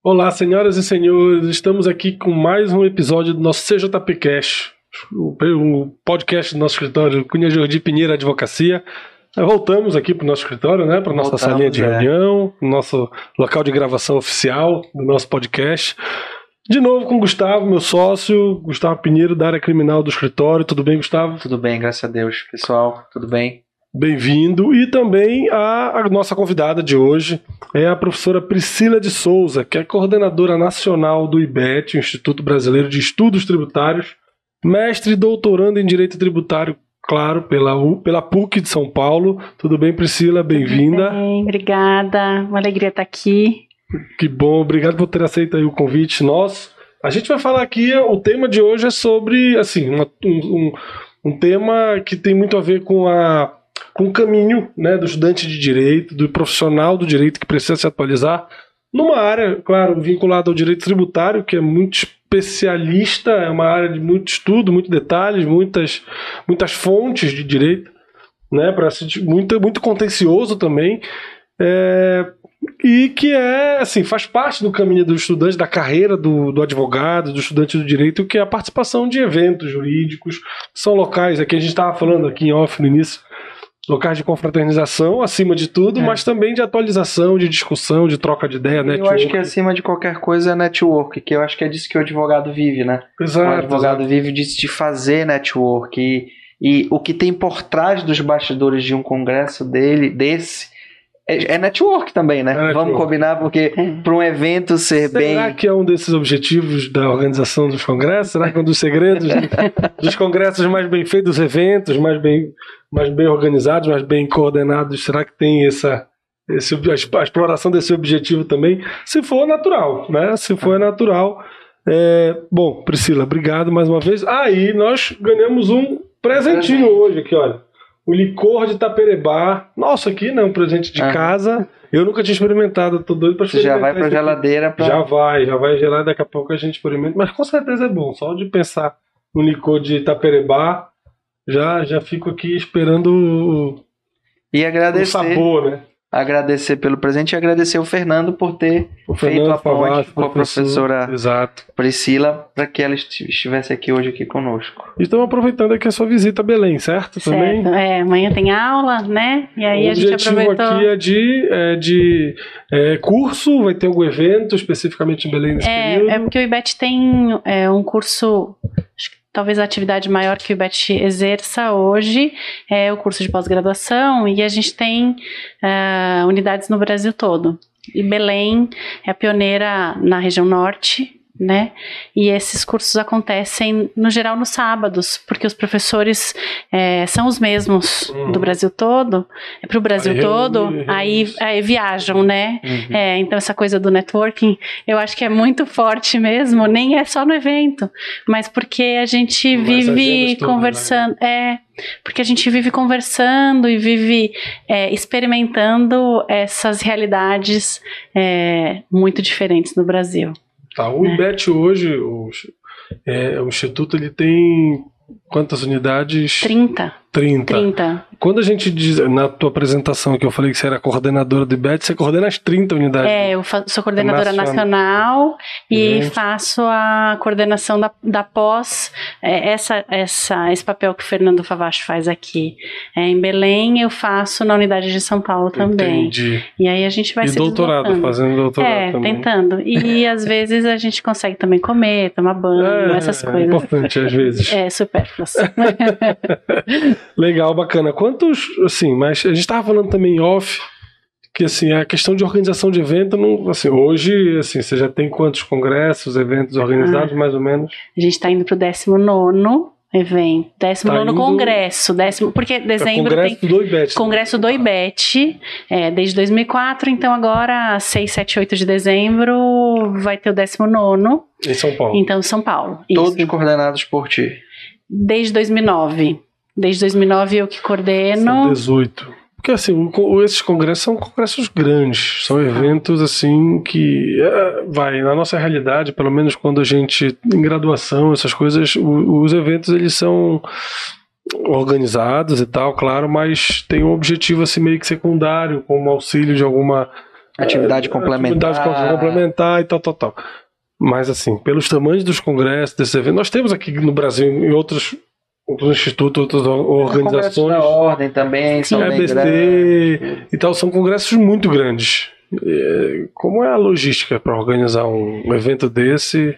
Olá, senhoras e senhores, estamos aqui com mais um episódio do nosso CJP Cash, o podcast do nosso escritório Cunha Jordi Pinheiro Advocacia. Voltamos aqui para o nosso escritório, né? Para nossa Voltamos, salinha de é. reunião, nosso local de gravação oficial do nosso podcast. De novo com o Gustavo, meu sócio, Gustavo Pinheiro, da área criminal do escritório. Tudo bem, Gustavo? Tudo bem, graças a Deus. Pessoal, tudo bem? Bem-vindo. E também a, a, nossa convidada de hoje é a professora Priscila de Souza, que é coordenadora nacional do IBET, Instituto Brasileiro de Estudos Tributários, mestre e doutorando em Direito Tributário, claro, pela, pela PUC de São Paulo. Tudo bem, Priscila? Bem-vinda. Bem, obrigada. Uma alegria estar aqui. Que bom, obrigado por ter aceito o convite nosso. A gente vai falar aqui, o tema de hoje é sobre, assim, uma, um, um tema que tem muito a ver com a com o caminho né, do estudante de direito, do profissional do direito que precisa se atualizar, numa área, claro, vinculada ao direito tributário, que é muito especialista, é uma área de muito estudo, muitos detalhes, muitas, muitas fontes de direito, né, para muito, muito contencioso também. É, e que é assim faz parte do caminho do estudante, da carreira do, do advogado, do estudante do direito, que é a participação de eventos jurídicos, são locais, aqui a gente estava falando aqui em off no início, locais de confraternização, acima de tudo, é. mas também de atualização, de discussão, de troca de ideia, né? Eu acho que acima de qualquer coisa é network, que eu acho que é disso que o advogado vive, né? Exato. O advogado exato. vive disso de fazer network e, e o que tem por trás dos bastidores de um congresso dele, desse, é, é network também, né? É network. Vamos combinar, porque para um evento ser Será bem. Será que é um desses objetivos da organização dos congressos? Será que é um dos segredos dos congressos mais bem feitos, dos eventos mais bem, mais bem organizados, mais bem coordenados? Será que tem essa, esse, a exploração desse objetivo também? Se for natural, né? Se for é natural. É, bom, Priscila, obrigado mais uma vez. Aí ah, nós ganhamos um presentinho hoje aqui, olha o licor de Taperebá. Nossa, aqui não, presente de ah. casa. Eu nunca tinha experimentado, tô doido pra experimentar. Já vai pra geladeira pra... Já vai, já vai gelar, daqui a pouco a gente experimenta. Mas com certeza é bom, só de pensar no licor de Taperebá, já, já fico aqui esperando o, e agradecer, o sabor, né? Agradecer pelo presente e agradecer o Fernando por ter o feito Fernando a ponte com a professora Exato. Priscila para que ela estivesse aqui hoje aqui conosco. E estamos aproveitando aqui a sua visita a Belém, certo? certo. Também? É, amanhã tem aula, né? E aí o a gente aproveitou... O aqui é de, é de é, curso, vai ter algum evento especificamente em Belém nesse é, período? É porque o IBET tem é, um curso, acho que talvez a atividade maior que o IBET exerça hoje é o curso de pós-graduação e a gente tem uh, unidades no Brasil todo. E Belém é pioneira na região norte, né? E esses cursos acontecem no geral nos sábados, porque os professores é, são os mesmos uhum. do Brasil todo, é para o Brasil aí todo, aí, aí, viajam, né? Uhum. É, então essa coisa do networking, eu acho que é muito forte mesmo, nem é só no evento, mas porque a gente vive conversando, todas, né? é porque a gente vive conversando e vive é, experimentando essas realidades é, muito diferentes no Brasil. Tá, o IBET hoje, o, é, o Instituto, ele tem quantas unidades? 30. 30. 30. Quando a gente diz, na tua apresentação que eu falei que você era coordenadora do IBET, você coordena as 30 unidades. É, eu sou coordenadora nacional, nacional e Gente. faço a coordenação da, da pós, é, essa, essa, esse papel que o Fernando Favacho faz aqui. É, em Belém eu faço na unidade de São Paulo também. Entendi. E aí a gente vai e se doutorado, fazendo doutorado é, também. tentando. E às vezes a gente consegue também comer, tomar banho, é, essas coisas. É importante às vezes. É, supérfluas. Legal, bacana. Quantos, assim, mas a gente estava falando também off que assim a questão de organização de evento não assim hoje assim você já tem quantos congressos eventos organizados ah, mais ou menos? A gente está indo para o 19 evento. 19 tá congresso. Décimo porque dezembro congresso tem do IBET, congresso do IBET é, desde 2004 então agora 6, 7, 8 de dezembro vai ter o 19 em São Paulo. Então São Paulo. Todos isso. coordenados por ti desde 2009 Desde 2009 eu que coordeno. São 18. Porque assim, esses congressos são congressos grandes, são eventos assim que é, vai na nossa realidade, pelo menos quando a gente em graduação, essas coisas, os eventos eles são organizados e tal, claro, mas tem um objetivo assim meio que secundário, como auxílio de alguma atividade complementar. Atividade complementar e tal, tal, tal. Mas, assim, pelos tamanhos dos congressos, desses eventos, nós temos aqui no Brasil, em outros, outros institutos, outras organizações. da ordem também, são EBC e tal, são congressos muito grandes. É, como é a logística para organizar um evento desse?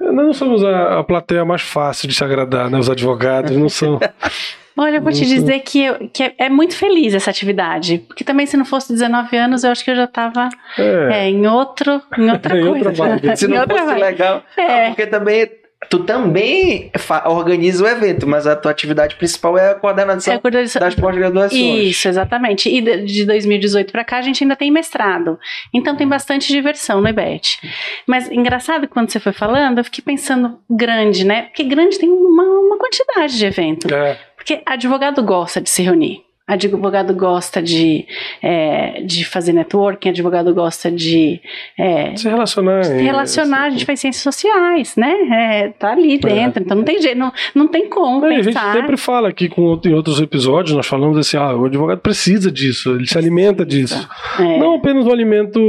Nós não somos a, a plateia mais fácil de se agradar, né? Os advogados não são. Olha, eu vou te dizer que, eu, que é, é, muito feliz essa atividade. Porque também, se não fosse 19 anos, eu acho que eu já estava é. é, em outro, em outra em coisa. Outra se não fosse vibe. legal. É. porque também tu também organiza o evento, mas a tua atividade principal é a coordenação, é a coordenação... das pós-graduações. Isso, exatamente. E de 2018 para cá a gente ainda tem mestrado. Então tem bastante diversão no IBET. Mas engraçado quando você foi falando, eu fiquei pensando grande, né? Porque grande tem uma, uma quantidade de eventos. É. Porque advogado gosta de se reunir advogado gosta de, é, de fazer networking, advogado gosta de é, se relacionar. Se relacionar, a gente faz ciências sociais, né? É, tá ali é. dentro, então não tem jeito, não, não tem como é, pensar. A gente sempre fala aqui com, em outros episódios, nós falamos assim, ah, o advogado precisa disso, ele se alimenta disso. É. Não apenas o alimento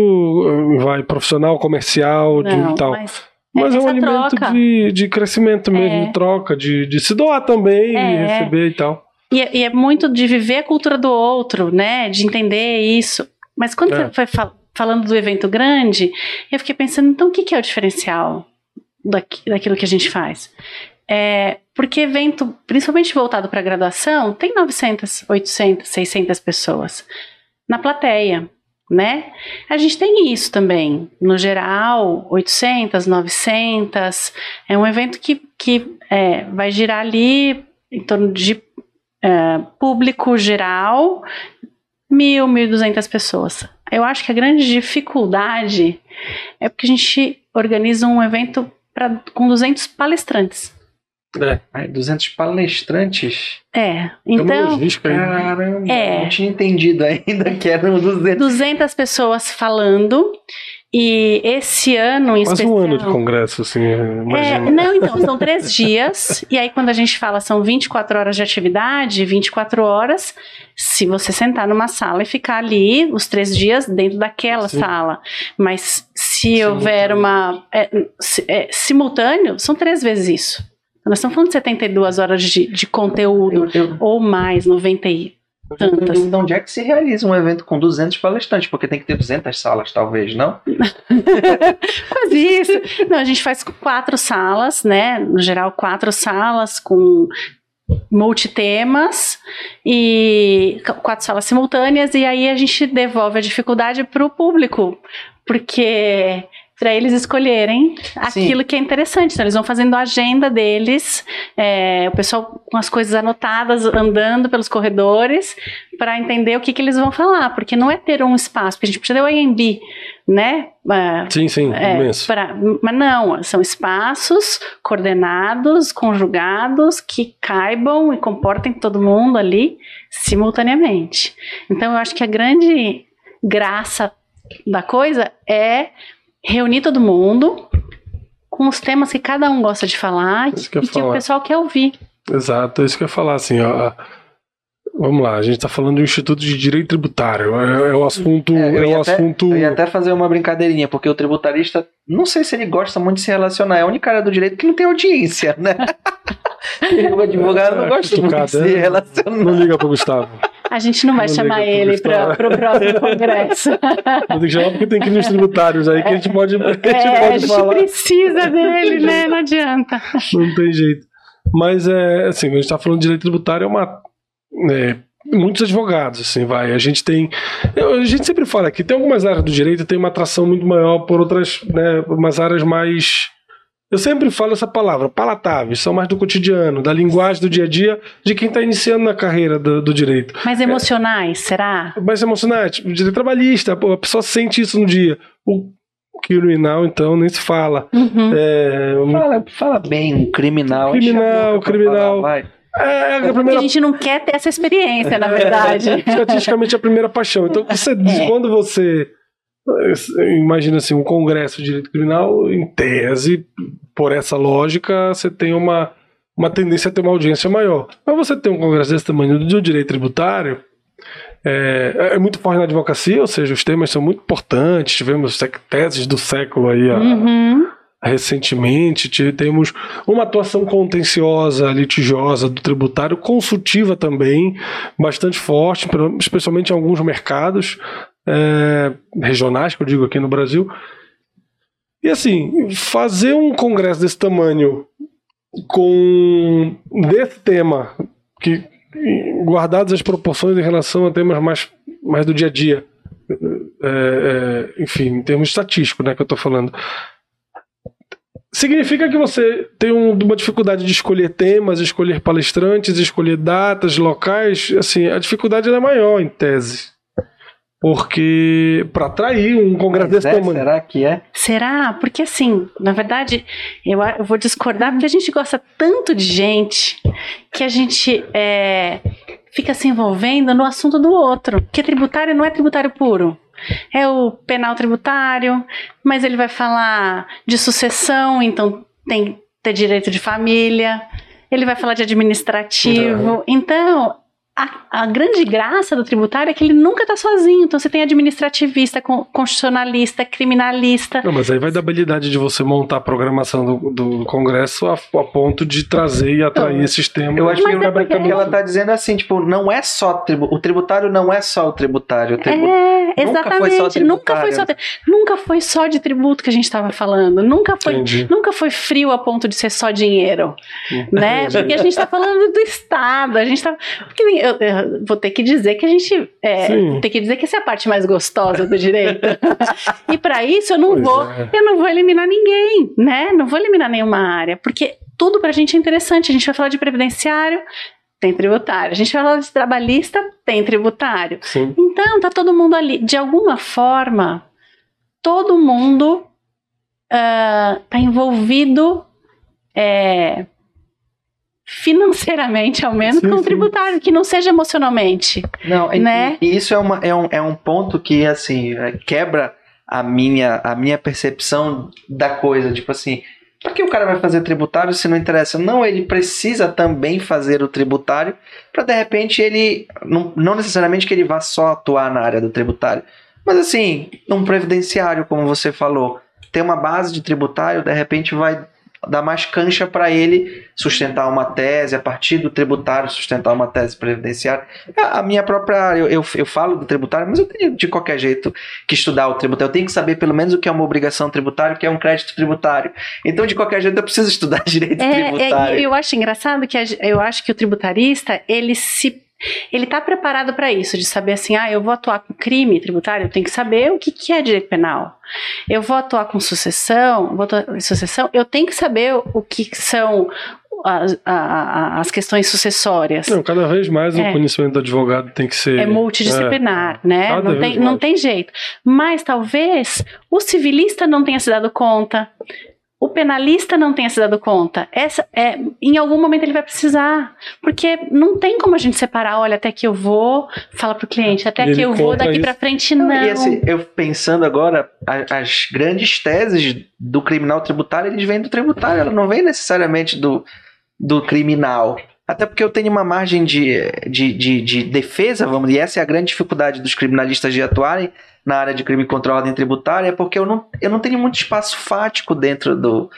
vai profissional, comercial, não, de tal. Mas... Mas é um alimento de, de crescimento mesmo, de troca, de, de se doar também e receber e tal. E é, e é, muito de viver a cultura do outro, né? De entender isso. Mas quando é. você foi fal falando do evento grande, eu fiquei pensando, então o que, que é o diferencial daqui, daquilo que a gente faz? É, porque evento, principalmente voltado para graduação, tem 900, 800, 600 pessoas na plateia, né? A gente tem isso também. No geral, 800, 900. É um evento que, que é, vai girar ali em torno de é, público geral, mil, mil duzentas pessoas. Eu acho que a grande dificuldade é porque a gente organiza um evento pra, com 200 palestrantes. É. Ai, 200 palestrantes? É, então... Caramba, é, não tinha entendido ainda que eram 200. 200 pessoas falando e esse ano em Quase especial... um ano de congresso, assim, é, não, então, são três dias, e aí quando a gente fala são 24 horas de atividade, 24 horas, se você sentar numa sala e ficar ali os três dias dentro daquela Sim. sala. Mas se houver uma... É, é, simultâneo, são três vezes isso. Nós estamos falando de 72 horas de, de conteúdo, eu, eu... ou mais, 90 e Tantas. De onde é que se realiza um evento com 200 palestrantes? Porque tem que ter 200 salas, talvez, não? Quase isso. Não, a gente faz quatro salas, né? No geral, quatro salas com multitemas e quatro salas simultâneas e aí a gente devolve a dificuldade para o público, porque para eles escolherem aquilo Sim. que é interessante. Então, eles vão fazendo a agenda deles, é, o pessoal com as coisas anotadas, andando pelos corredores, para entender o que, que eles vão falar, porque não é ter um espaço, porque a gente precisa ter o AMB, né? É, sim, sim, é, imenso. Pra, mas não, são espaços coordenados, conjugados, que caibam e comportem todo mundo ali simultaneamente. Então, eu acho que a grande graça da coisa é reunir todo mundo com os temas que cada um gosta de falar isso e que, que o pessoal quer ouvir. Exato, é isso que eu ia falar, assim, ó, Vamos lá, a gente está falando do Instituto de Direito Tributário. É, é o assunto. É, é o até, assunto. Eu ia até fazer uma brincadeirinha, porque o tributarista, não sei se ele gosta muito de se relacionar. É a única área do direito que não tem audiência, né? o advogado não gosta muito de se né? relacionar. Não liga para Gustavo. A gente não vai não chamar ele para o próximo congresso. Não tem que chamar porque tem que ir nos tributários aí que a gente pode, a gente é, pode a gente falar. precisa dele, né? Não adianta. Não tem jeito. Mas é assim, a gente está falando de direito tributário, é uma. É, muitos advogados, assim, vai. A gente tem. A gente sempre fala que tem algumas áreas do direito tem uma atração muito maior por outras, né? Umas áreas mais eu sempre falo essa palavra, palatáveis, são mais do cotidiano, da linguagem do dia a dia de quem está iniciando na carreira do, do direito. Mais emocionais, é, será? Mais emocionais, tipo, direito trabalhista, a pessoa sente isso no dia. O criminal, então, nem se fala. Uhum. É, fala, fala bem, um criminal. Criminal, criminal. Falar, é, a, primeira... a gente não quer ter essa experiência, na verdade. É, estatisticamente a primeira paixão. Então, você, é. quando você imagina assim, um congresso de direito criminal, em tese, por essa lógica, você tem uma, uma tendência a ter uma audiência maior. Mas você tem um congresso desse tamanho do direito tributário, é, é, muito forte na advocacia, ou seja, os temas são muito importantes. Tivemos teses do século aí. Uhum. recentemente temos uma atuação contenciosa, litigiosa do tributário, consultiva também, bastante forte, especialmente em alguns mercados é, regionais, que eu digo aqui no Brasil. E assim, fazer um congresso desse tamanho com desse tema, que guardadas as proporções em relação a temas mais, mais do dia a dia, é, é, enfim, em termos estatísticos, né, que eu estou falando, significa que você tem um, uma dificuldade de escolher temas, escolher palestrantes, escolher datas, locais, assim, a dificuldade é maior em tese. Porque para atrair um congresso desse é, tamanho. Será que é? Será? Porque assim, na verdade, eu, eu, vou discordar porque a gente gosta tanto de gente que a gente é, fica se envolvendo no assunto do outro. Porque tributário não é tributário puro. É o penal tributário, mas ele vai falar de sucessão, então tem ter direito de família. Ele vai falar de administrativo. Uhum. Então, a, a, grande graça do tributário é que ele nunca está sozinho. Então você tem administrativista, constitucionalista, criminalista. Não, mas aí vai da habilidade de você montar a programação do, do Congresso a, a, ponto de trazer e atrair então, esses temas. Eu acho que, é porque ela está dizendo assim, tipo, não é só tribu, o tributário não é só o tributário. O tribu, é, exatamente. Nunca foi só, nunca foi só de tributo que a gente estava falando. Nunca foi, nunca foi frio a ponto de ser só dinheiro, né? Porque a gente está falando do Estado. A gente está porque eu, eu, vou ter que dizer que a gente. É, tem que dizer que essa é a parte mais gostosa do direito. e para isso eu não pois vou. É. Eu não vou eliminar ninguém, né? Não vou eliminar nenhuma área. Porque tudo pra gente é interessante. A gente vai falar de previdenciário, tem tributário. A gente vai falar de trabalhista, tem tributário. Sim. Então, tá todo mundo ali. De alguma forma, todo mundo uh, tá envolvido. É, financeiramente, ao menos, sim, com o tributário, que não seja emocionalmente. Não, né? e, e isso é, uma, é, um, é um ponto que, assim, é, quebra a minha, a minha percepção da coisa. Tipo assim, para que o cara vai fazer tributário se não interessa? Não, ele precisa também fazer o tributário para de repente ele. Não, não necessariamente que ele vá só atuar na área do tributário, mas assim, um previdenciário, como você falou, ter uma base de tributário, de repente vai dá mais cancha para ele sustentar uma tese, a partir do tributário sustentar uma tese previdenciária. A minha própria eu, eu, eu, falo do tributário, mas eu tenho de qualquer jeito que estudar o tributário. Eu tenho que saber pelo menos o que é uma obrigação tributária, o que é um crédito tributário. Então, de qualquer jeito, eu preciso estudar direito é, tributário. É, eu acho engraçado que a, eu acho que o tributarista, ele se ele está preparado para isso, de saber assim, ah, eu vou atuar com crime tributário, eu tenho que saber o que, que é direito penal. Eu vou atuar com sucessão, vou atuar com sucessão, eu tenho que saber o que são as, as, questões sucessórias. Não, cada vez mais é. o conhecimento do advogado tem que ser. É multidisciplinar, é, né? Não tem, não tem jeito. Mas talvez o civilista não tenha se dado conta o penalista não tenha se dado conta. Essa é, em algum momento ele vai precisar, porque não tem como a gente separar, olha, até que eu vou, fala pro cliente, até que eu vou daqui para frente não. E esse, eu pensando agora, as grandes teses do criminal tributário, eles vêm do tributário, ela não vem necessariamente do, do criminal. Até porque eu tenho uma margem de, de, de, de defesa, vamos, e essa é a grande dificuldade dos criminalistas de atuarem, na área de crime contra a ordem tributária é porque eu não, eu não tenho muito espaço fático dentro do,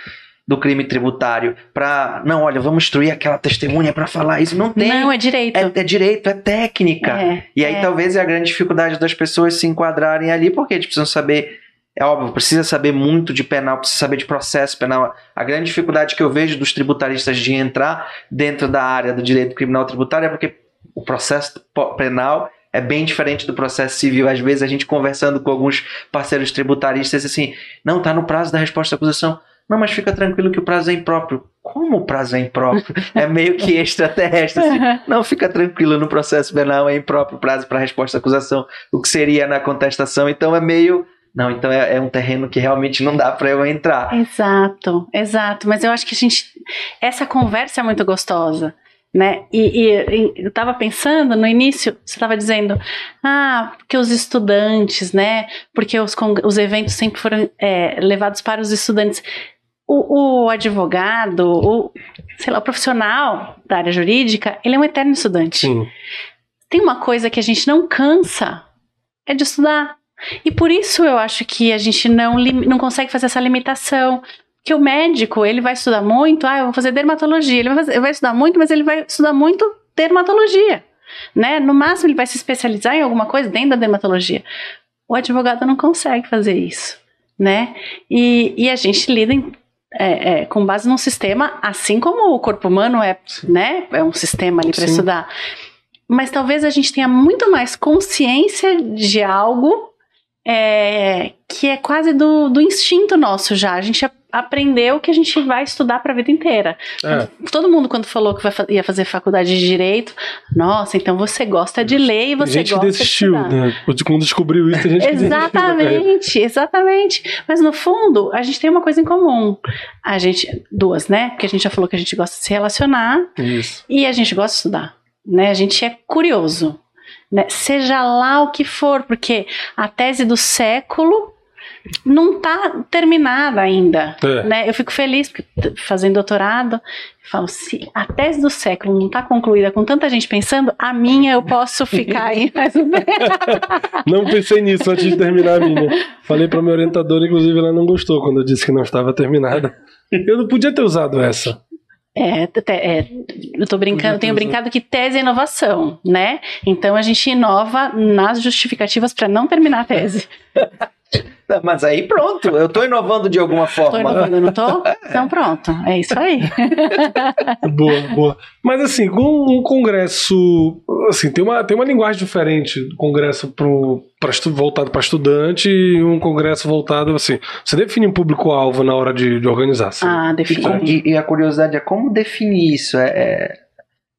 do crime tributário para não, olha, vamos instruir aquela testemunha para falar isso. Não tem. Não, é direito. É, é direito, é técnica. É, e aí é. talvez é a grande dificuldade das pessoas se enquadrarem ali, porque eles precisam saber. É óbvio, precisa saber muito de penal, precisa saber de processo penal. A grande dificuldade que eu vejo dos tributaristas de entrar dentro da área do direito criminal tributário é porque o processo penal é bem diferente do processo civil. Às vezes a gente conversando com alguns parceiros tributaristas assim, não, tá no prazo da resposta à acusação. Não, mas fica tranquilo que o prazo é impróprio. Como o prazo é impróprio? É meio que extraterrestre. Assim. Não, fica tranquilo, no processo penal é impróprio prazo para resposta à acusação, o que seria na contestação. Então é meio. Não, então é, é um terreno que realmente não dá para eu entrar. Exato, exato. Mas eu acho que a gente. Essa conversa é muito gostosa né? E, e, eu estava pensando no início, você estava dizendo, ah, porque os estudantes, né? Porque os, os eventos sempre foram é, levados para os estudantes. O, o, advogado, o, sei lá, o profissional da área jurídica, ele é um eterno estudante. Sim. tem uma coisa que a gente não cansa, é de estudar. E por isso eu acho que a gente não, não consegue fazer essa limitação. Que o médico, ele vai estudar muito, ah, eu vou fazer dermatologia. Ele vai, fazer, vai estudar muito, mas ele vai estudar muito dermatologia. Né? No máximo, ele vai se especializar em alguma coisa dentro da dermatologia. O advogado não consegue fazer isso. Né? E, e a gente lida em, é, é, com base num sistema, assim como o corpo humano é, né, é um sistema ali para estudar. Mas talvez a gente tenha muito mais consciência de algo é, que é quase do, do instinto nosso já. A gente aprendeu que a gente vai estudar para a vida inteira. É. Todo mundo, quando falou que vai, ia fazer faculdade de direito, nossa, então você gosta de ler e você gosta desistiu, de estudar. né? Quando descobriu isso, a gente Exatamente, exatamente. Mas no fundo, a gente tem uma coisa em comum. A gente, duas, né? Porque a gente já falou que a gente gosta de se relacionar isso. e a gente gosta de estudar. Né? A gente é curioso. Né? Seja lá o que for, porque a tese do século não está terminada ainda. É. Né? Eu fico feliz porque fazendo doutorado, falo, se a tese do século não está concluída com tanta gente pensando, a minha eu posso ficar aí mais menos. Não pensei nisso antes de terminar a minha. Falei para minha orientadora, inclusive ela não gostou quando eu disse que não estava terminada. Eu não podia ter usado essa. É, é, eu tô brincando, tenho brincado que tese é inovação, né? Então a gente inova nas justificativas para não terminar a tese. Mas aí pronto, eu tô inovando de alguma forma. Tô inovando, não tô? Então pronto, é isso aí. boa, boa. Mas assim, com um congresso, assim, tem uma, tem uma linguagem diferente congresso pro, pra, voltado para estudante e um congresso voltado, assim, você define um público-alvo na hora de, de organizar. Assim. Ah, define. E, e, a curiosidade é como definir isso? É, é...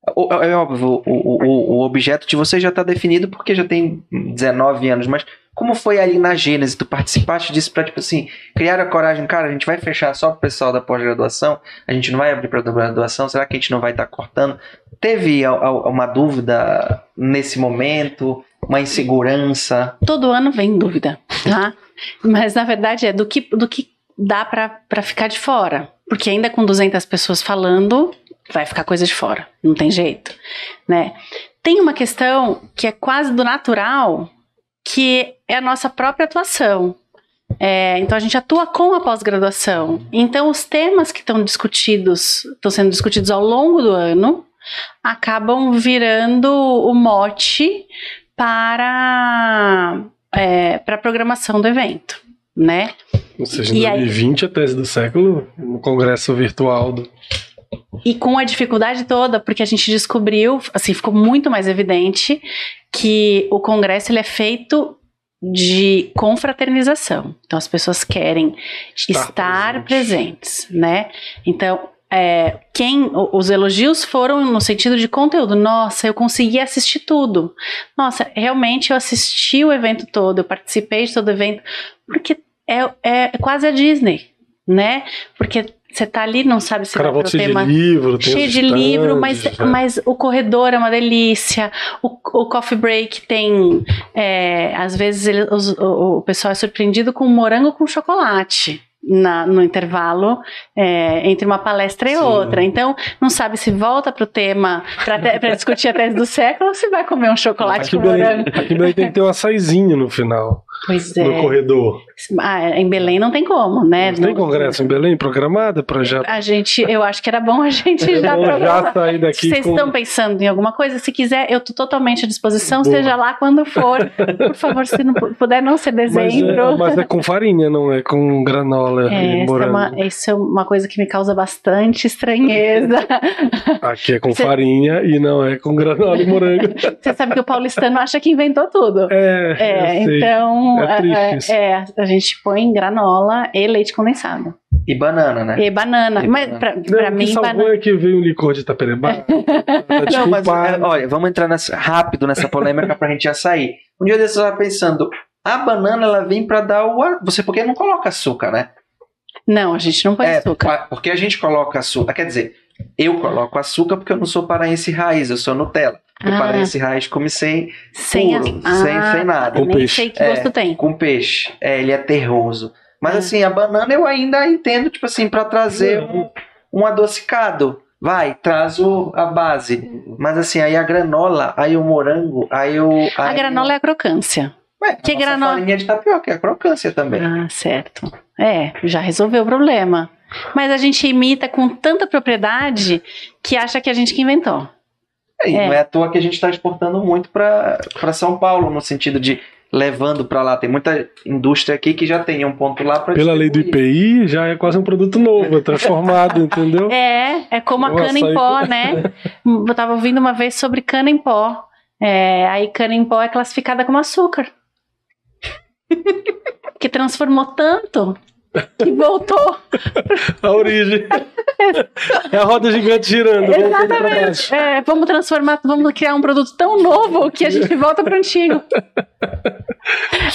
É óbvio, o, o, o objeto de você já está definido porque já tem 19 anos, mas como foi ali na Gênesis? Tu participaste disso para, tipo assim, criar a coragem, cara, a gente vai fechar só pro pessoal da pós-graduação, a gente não vai abrir para graduação, será que a gente não vai estar tá cortando? Teve uma dúvida nesse momento? Uma insegurança? Todo ano vem dúvida, tá? Mas na verdade é do que, do que dá para ficar de fora. Porque ainda com 200 pessoas falando, vai ficar coisa de fora, não tem jeito, né? Tem uma questão que é quase do natural, que é a nossa própria atuação. É, então a gente atua com a pós-graduação. Então os temas que estão discutidos, estão sendo discutidos ao longo do ano, acabam virando o mote para é, para a programação do evento, né? Ou seja, em 2020 aí, a tese do século, no congresso virtual do, e com a dificuldade toda, porque a gente descobriu, assim, ficou muito mais evidente que o congresso ele é feito de confraternização. Então as pessoas querem estar, estar presentes, né? Então é, quem os elogios foram no sentido de conteúdo. Nossa, eu consegui assistir tudo. Nossa, realmente eu assisti o evento todo, eu participei de todo o evento, porque é, é quase a Disney, né? Porque você tá ali, não sabe se Cara, vai pro tema. De livro, cheio de livro, mas, é. mas o corredor é uma delícia. O, o coffee break tem. É, às vezes ele, os, o, o pessoal é surpreendido com morango com chocolate na, no intervalo é, entre uma palestra e Sim. outra. Então, não sabe se volta para o tema para discutir a tese do século ou se vai comer um chocolate aqui com Belém, morango. Aqui Belém tem que ter uma saizinha no final. Pois é. No corredor. Ah, em Belém não tem como, né? Não tem congresso em Belém programada para já. A gente, eu acho que era bom a gente é já programar. já sair daqui. Se vocês com... estão pensando em alguma coisa, se quiser, eu estou totalmente à disposição, Boa. seja lá quando for. Por favor, se não puder não ser dezembro. Mas é, mas é com farinha, não é com granola é, e morango. É isso é uma coisa que me causa bastante estranheza. Aqui é com Cê... farinha e não é com granola e morango. Você sabe que o paulistano acha que inventou tudo. É, é então é, triste é, é, a gente põe granola e leite condensado. E banana, né? E banana. E Mas banana. pra, pra não, mim. Que banana... é que veio um licor de Itapereba. não, mas é, olha, vamos entrar nessa, rápido nessa polêmica pra gente já sair. Um dia desses eu estava pensando, a banana ela vem pra dar o. Você porque não coloca açúcar, né? Não, a gente não põe é, açúcar. Porque a gente coloca açúcar. Quer dizer, eu coloco açúcar porque eu não sou paraense raiz, eu sou Nutella. Ah. paraense raiz come sem, sem puro, a... sem, ah, sem nada. Com peixe. sei que gosto é, tem. Com peixe. É, ele é terroso. Mas ah. assim, a banana eu ainda entendo, tipo assim, para trazer um, um adocicado. Vai, traz o, a base. Mas assim, aí a granola, aí o morango, aí o. Aí A granola é a crocância. Ué, que a nossa granola? farinha de tapioca, é a crocância também. Ah, certo. É, já resolveu o problema. Mas a gente imita com tanta propriedade que acha que a gente que inventou. E É. não é à toa que a gente está exportando muito para São Paulo, no sentido de levando para lá. Tem muita indústria aqui que já tem um ponto lá para Pela lei do IPI, já é quase um produto novo, é transformado, entendeu? É, é como a O cana em pó, né? Eu tava ouvindo uma vez sobre cana em pó. É, aí cana em pó é classificada como açúcar. Porque transformou tanto que voltou. A origem. É a roda gigante girando. pra baixo. É, vamos transformar, vamos criar um produto tão novo que a gente volta pro antigo.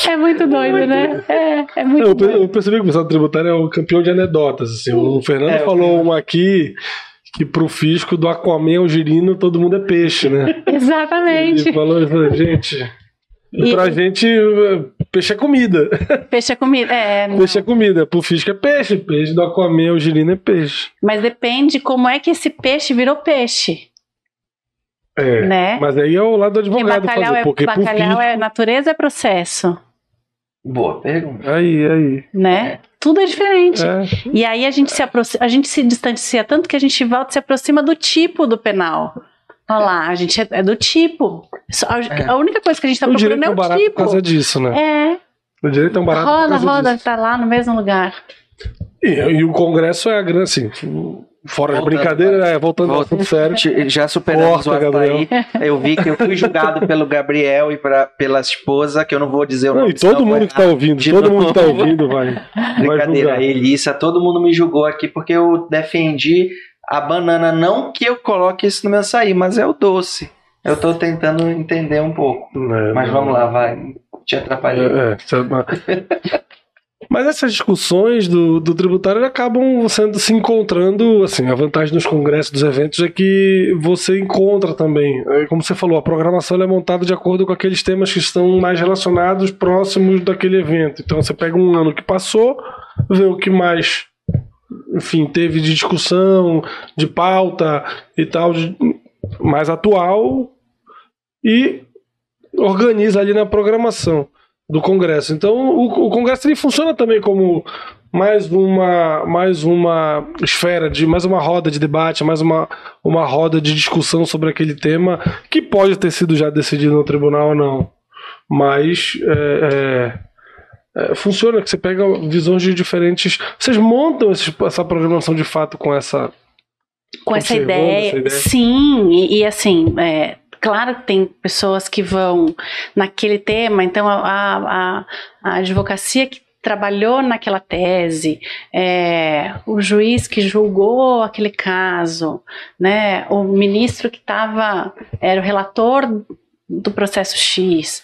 É muito doido, né? É, é muito Eu, doido. eu percebi que o pessoal tributário é o campeão de anedotas. Assim. O Fernando É, o falou uma aqui que pro fisco do Aquaman ao girino todo mundo é peixe, né? Exatamente. Ele falou, ele falou, gente, E- pra gente, peixe é comida. Peixe é comida. É, não. Peixe é comida. Pro fisco é peixe. Peixe do Aquaman ao girino é peixe. Mas depende como é que esse peixe virou peixe, É. né? Mas aí é o lado do advogado fazer. é, Porque bacalhau fisco... é natureza é processo, Boa pergunta. Aí, aí. né? Tudo é diferente. É. E aí a gente se aproxima, a gente se distancia tanto que a gente volta e se aproxima do tipo do penal. Olha lá, a gente é, é do tipo. Só- A, É. a única coisa que a gente tá o procurando é é o barato por tipo. causa disso, né? É, O direito é um barato por roda, causa roda, disso. tá lá no mesmo lugar. E, e o Congresso é a grande, assim, fora de Voltando, brincadeira, é, voltando ao Voltando. assunto sério. Já superamos Corta, o. Gabriel. Eu vi que eu fui julgado pelo Gabriel e pra, pela esposa, que eu não vou dizer o Não, nome. e todo senão mundo que tá ouvindo, de todo mundo que tá novo. ouvindo vai, vai Brincadeira, a Elissa, todo mundo me julgou aqui porque eu defendi a banana. Não que eu coloque isso no meu açaí, mas é o doce. Eu tô tentando entender um pouco. É, Mas vamos lá, vai. Te atrapalhei. É, é, sabe, mas- essas discussões do, do tributário acabam sendo se encontrando, assim, a vantagem dos congressos, dos eventos é que você encontra também, é, como você falou, a programação é montada de acordo com aqueles temas que estão mais relacionados, próximos daquele evento. Então você pega um ano que passou, vê o que mais, enfim, teve de discussão, de pauta e tal, de- mais atual e organiza ali na programação do Congresso. Então, o, o Congresso ele funciona também como mais uma, mais uma esfera de mais uma roda de debate, mais uma, uma roda de discussão sobre aquele tema que pode ter sido já decidido no tribunal ou não, mas é, é, é, funciona que você pega visões de diferentes. Vocês montam esses- essa programação de fato com essa com essa ideia. essa ideia. Sim, e, e assim, é, claro que tem pessoas que vão naquele tema, então a, a, a- advocacia que trabalhou naquela tese, é, o juiz que julgou aquele caso, né, o ministro que estava, era o relator do processo X.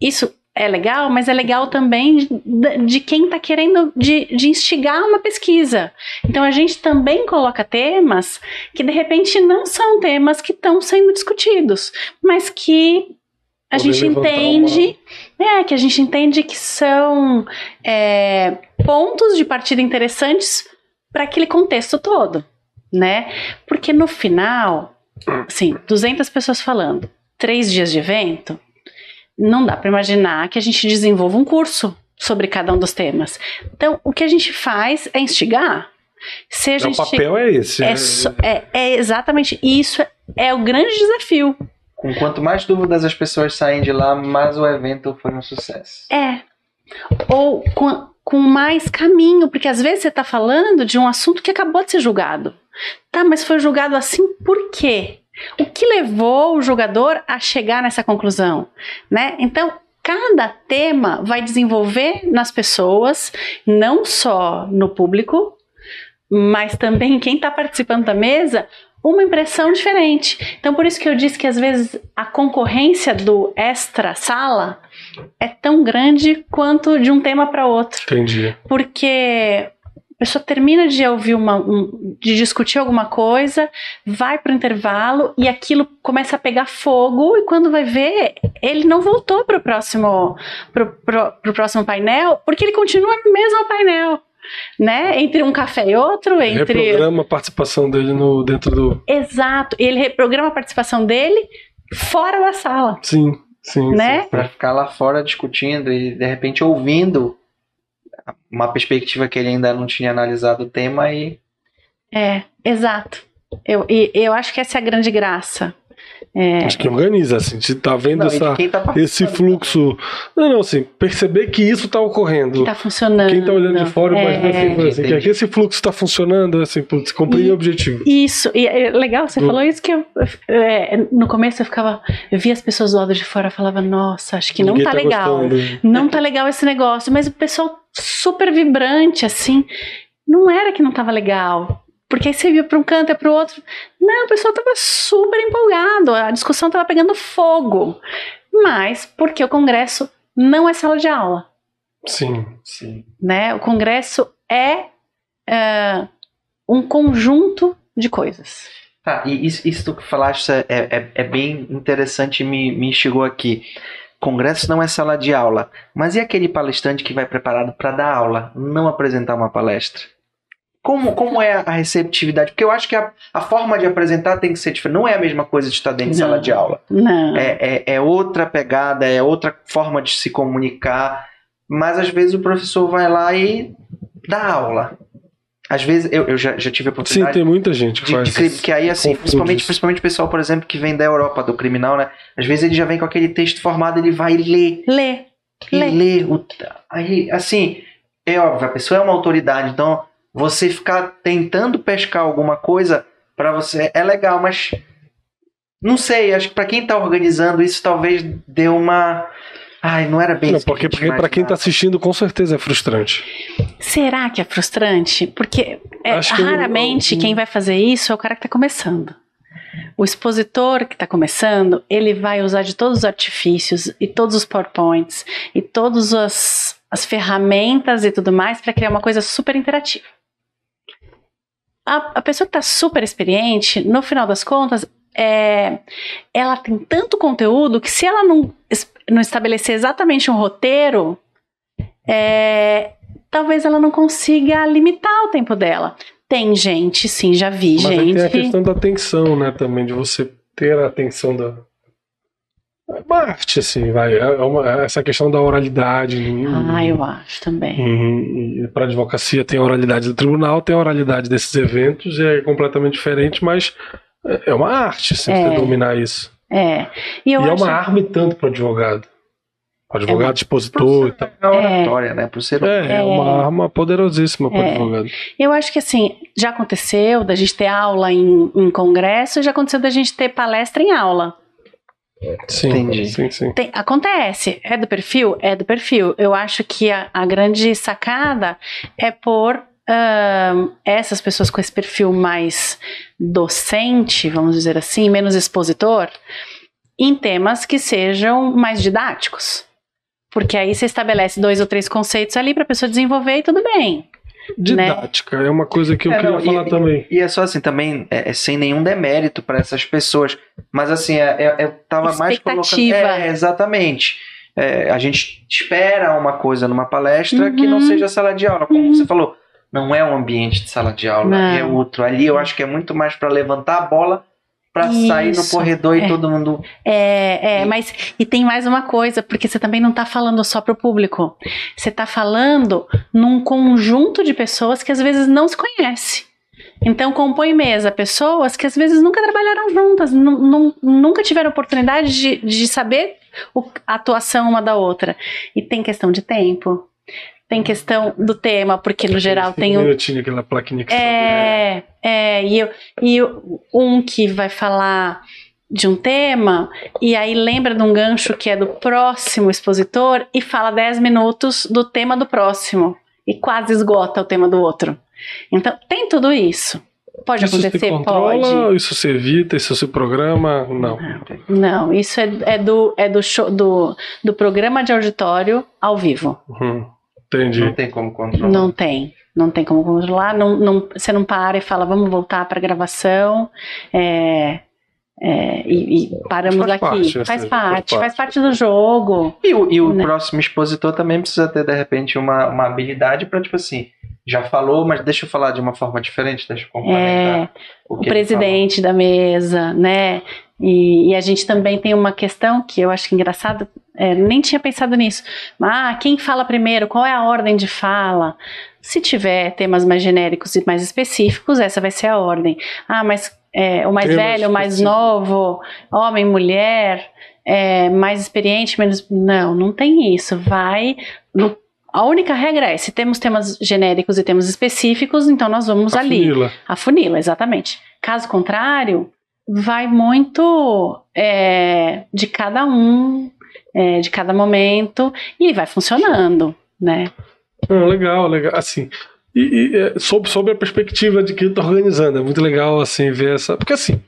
Isso é legal, mas é legal também de, de quem está querendo de, de instigar uma pesquisa. Então a gente também coloca temas que de repente não são temas que estão sendo discutidos, mas que a gente entende, é, que a gente entende que são é, pontos de partida interessantes para aquele contexto todo, né? Porque no final, assim, 200 pessoas falando, três dias de evento, não dá para imaginar que a gente desenvolva um curso sobre cada um dos temas. Então, o que a gente faz é instigar. Seja o insti- papel é esse. é, né? é- é exatamente isso. é- É o grande desafio. Com quanto mais dúvidas as pessoas saem de lá, mais o evento foi um sucesso. É. Ou com, com mais caminho, porque às vezes você está falando de um assunto que acabou de ser julgado. Tá, mas foi julgado assim por quê? O que levou o julgador a chegar nessa conclusão, né? Então, cada tema vai desenvolver nas pessoas, não só no público, mas também quem está participando da mesa, uma impressão diferente. Então, por isso que eu disse que às vezes a concorrência do extra sala é tão grande quanto de um tema para outro, Entendi. porque a pessoa termina de ouvir uma, um- de discutir alguma coisa, vai para o intervalo e aquilo começa a pegar fogo e quando vai ver ele não voltou para o próximo pro, pro, pro próximo painel porque ele continua no mesmo painel. né? Entre um café e outro, entre. Reprograma a participação dele no, dentro do. Exato. Ele reprograma a participação dele fora da sala. Sim, sim. Né? sim. Pra ficar lá fora discutindo e de repente ouvindo uma perspectiva que ele ainda não tinha analisado o tema e É, exato. Eu, e eu acho que essa é a grande graça. É, Acho que organiza, assim, você tá vendo Não, essa, tá esse fluxo. Não, não, assim, perceber que isso tá ocorrendo. que tá funcionando. Quem tá olhando de fora, É, imagina assim, Entendi, assim, que aqui esse fluxo tá funcionando, assim, putz, cumprir o objetivo. Isso, e é legal, você Do- falou isso que eu, é, no começo eu ficava, eu via as pessoas do lado de fora, falava, nossa, acho que não Ninguém tá, legal. gostando. Não tá legal esse negócio, mas o pessoal super vibrante, assim, não era que não tava legal. Porque aí você viu para um canto e para o outro. Não, o pessoal tava super empolgado, a discussão tava pegando fogo. Mas porque o congresso não é sala de aula, Sim. sim. né? O congresso é, é, um conjunto de coisas. Tá, e isso, isso tu que falaste é, é, é bem interessante e me, me chegou aqui. Congresso não é sala de aula, mas e aquele palestrante que vai preparado para dar aula, não apresentar uma palestra? Como, como é a receptividade? Porque eu acho que a, a forma de apresentar tem que ser diferente. Não é a mesma coisa de estar dentro de sala de aula. Não. É, é, é outra pegada, é outra forma de se comunicar. Mas às vezes o professor vai lá e dá aula. Às vezes eu, eu já, já tive a Sim, oportunidade tem muita gente que de, faz. de crime, que aí assim, confunde principalmente, principalmente o pessoal, por exemplo, que vem da Europa, do criminal, né? Às vezes ele já vem com aquele texto formado, ele vai ler Lê. e Lê. lê. O, aí, assim, é óbvio, a pessoa é uma autoridade, então você ficar tentando pescar alguma coisa pra você é legal, mas não sei, acho que pra quem tá organizando isso talvez dê uma Ai, não era bem Não, isso que a porque, gente porque pra quem tá assistindo, com certeza é frustrante. Será que é frustrante? Porque é, que eu- raramente eu- quem vai fazer isso é o cara que está começando. O expositor que está começando, ele vai usar de todos os artifícios e todos os PowerPoints e todas as, as ferramentas e tudo mais para criar uma coisa super interativa. A, a pessoa que está super experiente, no final das contas, é, ela tem tanto conteúdo que se ela não, não estabelecer exatamente um roteiro, é, talvez ela não consiga limitar o tempo dela. Tem gente, sim, já vi Mas aí gente. tem a questão da atenção, né? Também, de você ter a atenção da. É uma arte, assim, vai. É uma- essa questão da oralidade. Ah, eu acho também. Uhum. Para advocacia tem a oralidade do tribunal, tem a oralidade desses eventos, é completamente diferente, mas é é uma arte assim, É. você dominar isso. É. E eu e é uma arma e tanto para o advogado. O advogado É expositor e tal. É oratória, né? Por ser É, é uma arma poderosíssima para o É. advogado. Eu acho que assim, já aconteceu da gente ter aula em, em congresso, já aconteceu da gente ter palestra em aula. Sim, Entendi. sim, sim. Tem- acontece. É do perfil? É do perfil. Eu acho que a, a grande sacada é por ahn, essas pessoas com esse perfil mais docente, vamos dizer assim, menos expositor, em temas que sejam mais didáticos. Porque aí você estabelece dois ou três conceitos ali para a pessoa desenvolver e tudo bem. Didática é uma coisa que eu É, queria não, e- falar também. E é só assim, também, é, é sem nenhum demérito para essas pessoas. Mas assim, é, é- eu tava mais colocando. Expectativa. É, exatamente. É, a gente espera uma coisa numa palestra que Uhum. não seja sala de aula. Como Uhum. você falou, não é um ambiente de sala de aula, Não. é outro. Ali eu acho que é muito mais para levantar a bola para sair no corredor é. e todo mundo. É, é, E- mas e tem mais uma coisa, porque você também não está falando só para o público. Você está falando num conjunto de pessoas que às vezes não se conhece. Então compõe mesa pessoas que às vezes nunca trabalharam juntas, nu- nu- nunca tiveram oportunidade de, de saber o- a atuação uma da outra. E tem questão de tempo, tem questão do tema, porque no geral tem um, minutinhos, aquela plaquinha que é, é, e, eu, e eu- um que vai falar de um tema, e aí lembra de um gancho que é do próximo expositor e fala 10 minutos do tema do próximo. E quase esgota o tema do outro. Então, tem tudo isso. Pode Isso se acontecer? controla, Pode. isso se evita, isso se programa? Não. Não, isso é, é do, é do, show, do, do programa de auditório ao vivo. Uhum. Entendi. Não tem como controlar. Não tem. Não tem como controlar. Não, não, você não para e fala, vamos voltar para a gravação. É, é, e, e paramos Faz aqui. parte, faz, parte, faz faz parte do jogo. E o, e o Né? próximo expositor também precisa ter, de repente, uma, uma habilidade para, tipo assim, já falou, mas deixa eu falar de uma forma diferente, deixa eu complementar. É, o, o presidente da mesa, né? E, e, a gente também tem uma questão que eu acho engraçado, é, nem tinha pensado nisso. Ah, quem fala primeiro? Qual é a ordem de fala? Se tiver temas mais genéricos e mais específicos, essa vai ser a ordem. Ah, mas é, o mais temas velho, o mais novo, homem, mulher, é, mais experiente, menos. Não, não tem isso. Vai. No, a única regra é: se temos temas genéricos e temas específicos, então nós vamos a ali. Funila. A funila, exatamente. Caso contrário, vai muito é, de cada um, é, de cada momento, e vai funcionando, né? legal, legal. Assim, e, e é, a perspectiva de quem está organizando, é muito legal assim ver essa. Porque assim,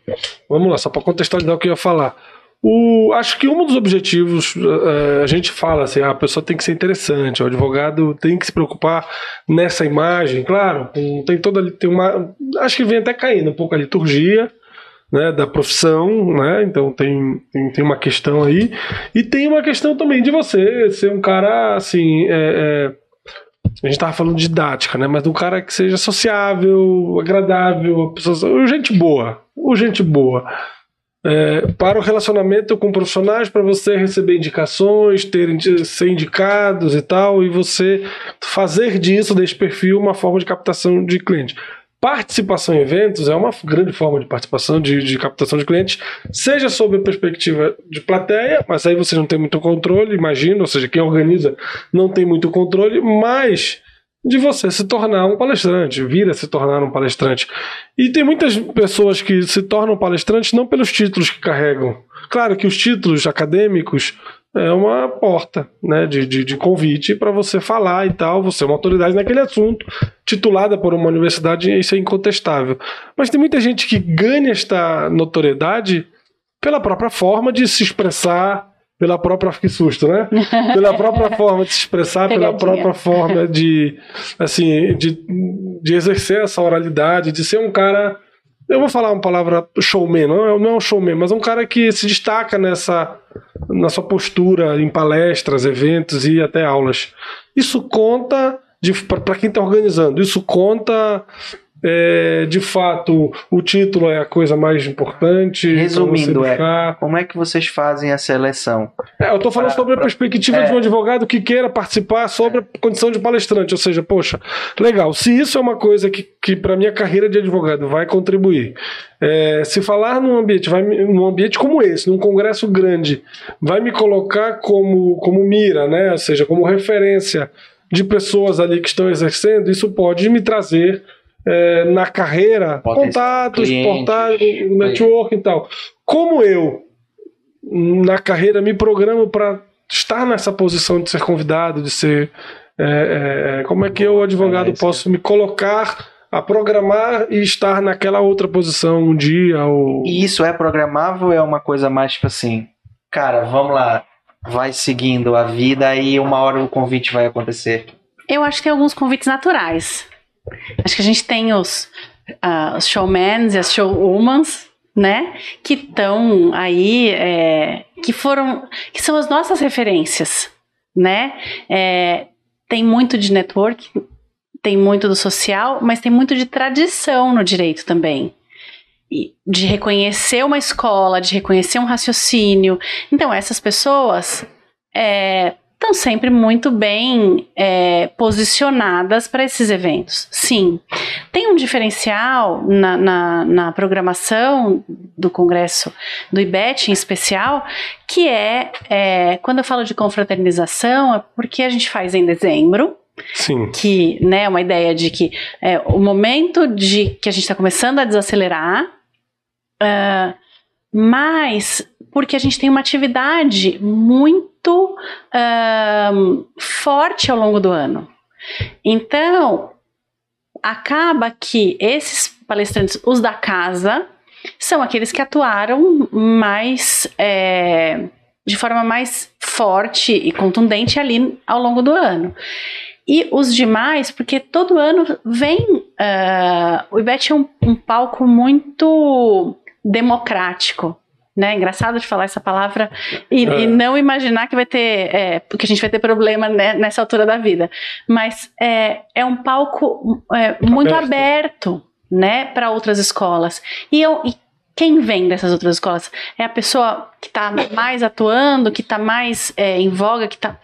vamos lá, só para contextualizar o que eu ia falar. O, acho que um dos objetivos, uh, a gente fala assim, ah, a pessoa tem que ser interessante, o advogado tem que se preocupar nessa imagem, claro, tem toda tem uma, acho que vem até caindo um pouco a liturgia, né, da profissão, né? Então tem, tem, tem, uma questão aí. E tem uma questão também de você ser um cara assim. É, é, a gente tava falando de didática, né? Mas de um cara que seja sociável, agradável, pessoa, gente boa. Gente boa. É, para o relacionamento com profissionais, para você receber indicações, ter, ser indicados e tal, e você fazer disso, desse perfil, uma forma de captação de cliente. Participação em eventos é uma grande forma de participação, de, de captação de clientes, seja sob a perspectiva de plateia, mas aí você não tem muito controle, imagina, ou seja, quem organiza não tem muito controle, mas de você se tornar um palestrante, vir a se tornar um palestrante. E tem muitas pessoas que se tornam palestrantes não pelos títulos que carregam. Claro que os títulos acadêmicos é uma porta né, de, de, de convite para você falar e tal. Você é uma autoridade naquele assunto, titulada por uma universidade, isso é incontestável. Mas tem muita gente que ganha esta notoriedade pela própria forma de se expressar, pela própria que susto, né? Pela própria forma de se expressar, pela própria forma de assim, de, de exercer essa oralidade, de ser um cara eu vou falar uma palavra showman, não é, não é um showman, mas é um cara que se destaca nessa na sua postura em palestras, eventos e até aulas. Isso conta para quem está organizando, isso conta é, de fato, o título é a coisa mais importante. Resumindo, é, como é que vocês fazem a seleção? É, eu estou falando pra, sobre a perspectiva é, de um advogado que queira participar sobre a condição de palestrante. Ou seja, poxa, legal, se isso é uma coisa que, que para minha carreira de advogado vai contribuir, é, se falar num ambiente, vai, num ambiente como esse, num congresso grande, vai me colocar como, como mira, né? ou seja, como referência de pessoas ali que estão exercendo, isso pode me trazer é, na carreira, contatos, portais, network e tal. Como eu, na carreira, me programo para estar nessa posição de ser convidado, de ser. É, é, como é que eu, advogado, posso me colocar a programar e estar naquela outra posição um dia? Ou... E isso é programável ou é uma coisa mais tipo assim, cara, vamos lá, vai seguindo a vida e uma hora o convite vai acontecer? Eu acho que tem alguns convites naturais. Acho que a gente tem os, uh, showmans e as showwomans, né? Que estão aí, é, que foram, que são as nossas referências, né? É, tem muito de network, tem muito do social, mas tem muito de tradição no direito também. De reconhecer uma escola, de reconhecer um raciocínio. Então, essas pessoas é, estão sempre muito bem é, posicionadas para esses eventos. Sim, tem um diferencial na, na, na, programação do Congresso do IBET em especial, que é, é, quando eu falo de confraternização, é porque a gente faz em dezembro. Sim. Que, né, uma ideia de que é o momento de que a gente está começando a desacelerar, uh, mas porque a gente tem uma atividade muito uh, forte ao longo do ano. Então, acaba que esses palestrantes, os da casa, são aqueles que atuaram mais é, de forma mais forte e contundente ali ao longo do ano. E os demais, porque todo ano vem. Uh, o IBET é um, um palco muito democrático né? Engraçado de falar essa palavra e, É. e não imaginar que vai ter, é, porque a gente vai ter problema né, nessa altura da vida. Mas é, é um palco é, muito Aberto. aberto, né, para outras escolas. E eu e quem vem dessas outras escolas é a pessoa que está mais atuando, que está mais é, em voga, que está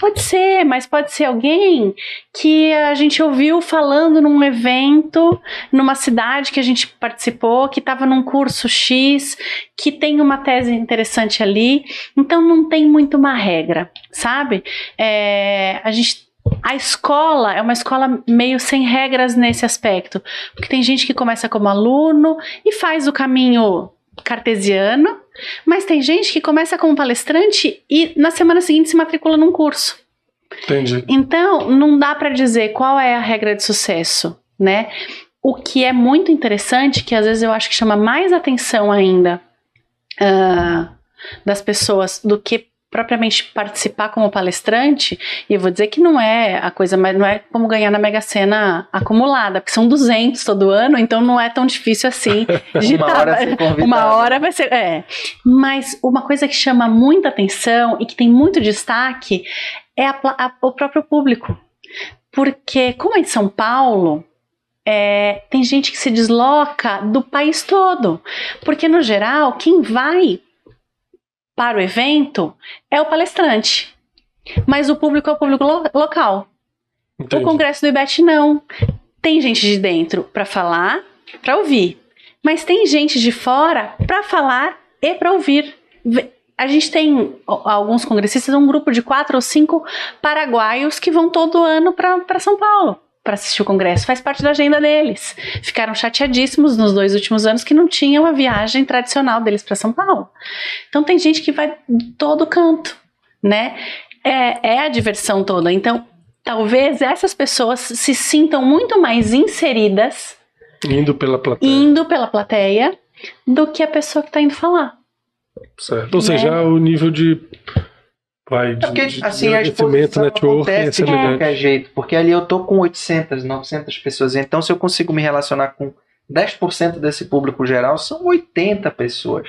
Pode ser, mas pode ser alguém que a gente ouviu falando num evento, numa cidade que a gente participou, que estava num curso X, que tem uma tese interessante ali. Então não tem muito uma regra, sabe? É, a gente a escola é uma escola meio sem regras nesse aspecto, porque tem gente que começa como aluno e faz o caminho cartesiano, mas tem gente que começa como palestrante e na semana seguinte se matricula num curso. Entendi. Então, não dá para dizer qual é a regra de sucesso, né? O que é muito interessante, que às vezes eu acho que chama mais atenção ainda ah, das pessoas do que propriamente participar como palestrante, e eu vou dizer que não é a coisa, mas não é como ganhar na Mega Sena acumulada, porque são 200 todo ano, então não é tão difícil assim de Uma hora ser convidado. uma hora vai ser. É. Mas uma coisa que chama muita atenção e que tem muito destaque é a a- o próprio público. Porque, como é em São Paulo, é, tem gente que se desloca do país todo. Porque, no geral, quem vai para o evento é o palestrante. Mas o público é o público lo- local. Entendi. O congresso do IBET não. Tem gente de dentro para falar, para ouvir. Mas tem gente de fora para falar e para ouvir. A gente tem alguns congressistas, um grupo de quatro ou cinco paraguaios que vão todo ano para São Paulo para assistir o congresso. Faz parte da agenda deles. Ficaram chateadíssimos nos dois últimos anos que não tinham a viagem tradicional deles para São Paulo. Então tem gente que vai de todo canto, né? É, é a diversão toda. Então talvez essas pessoas se sintam muito mais inseridas Indo pela plateia. indo pela plateia do que a pessoa que está indo falar. Certo. Ou Né? seja, o nível de. Vai, de, É porque, de assim, a agradecimento, exposição network, é acontece de semelhante. qualquer jeito, porque ali eu tô com 800, 900 pessoas, então se eu consigo me relacionar com 10% desse público geral, são 80 pessoas.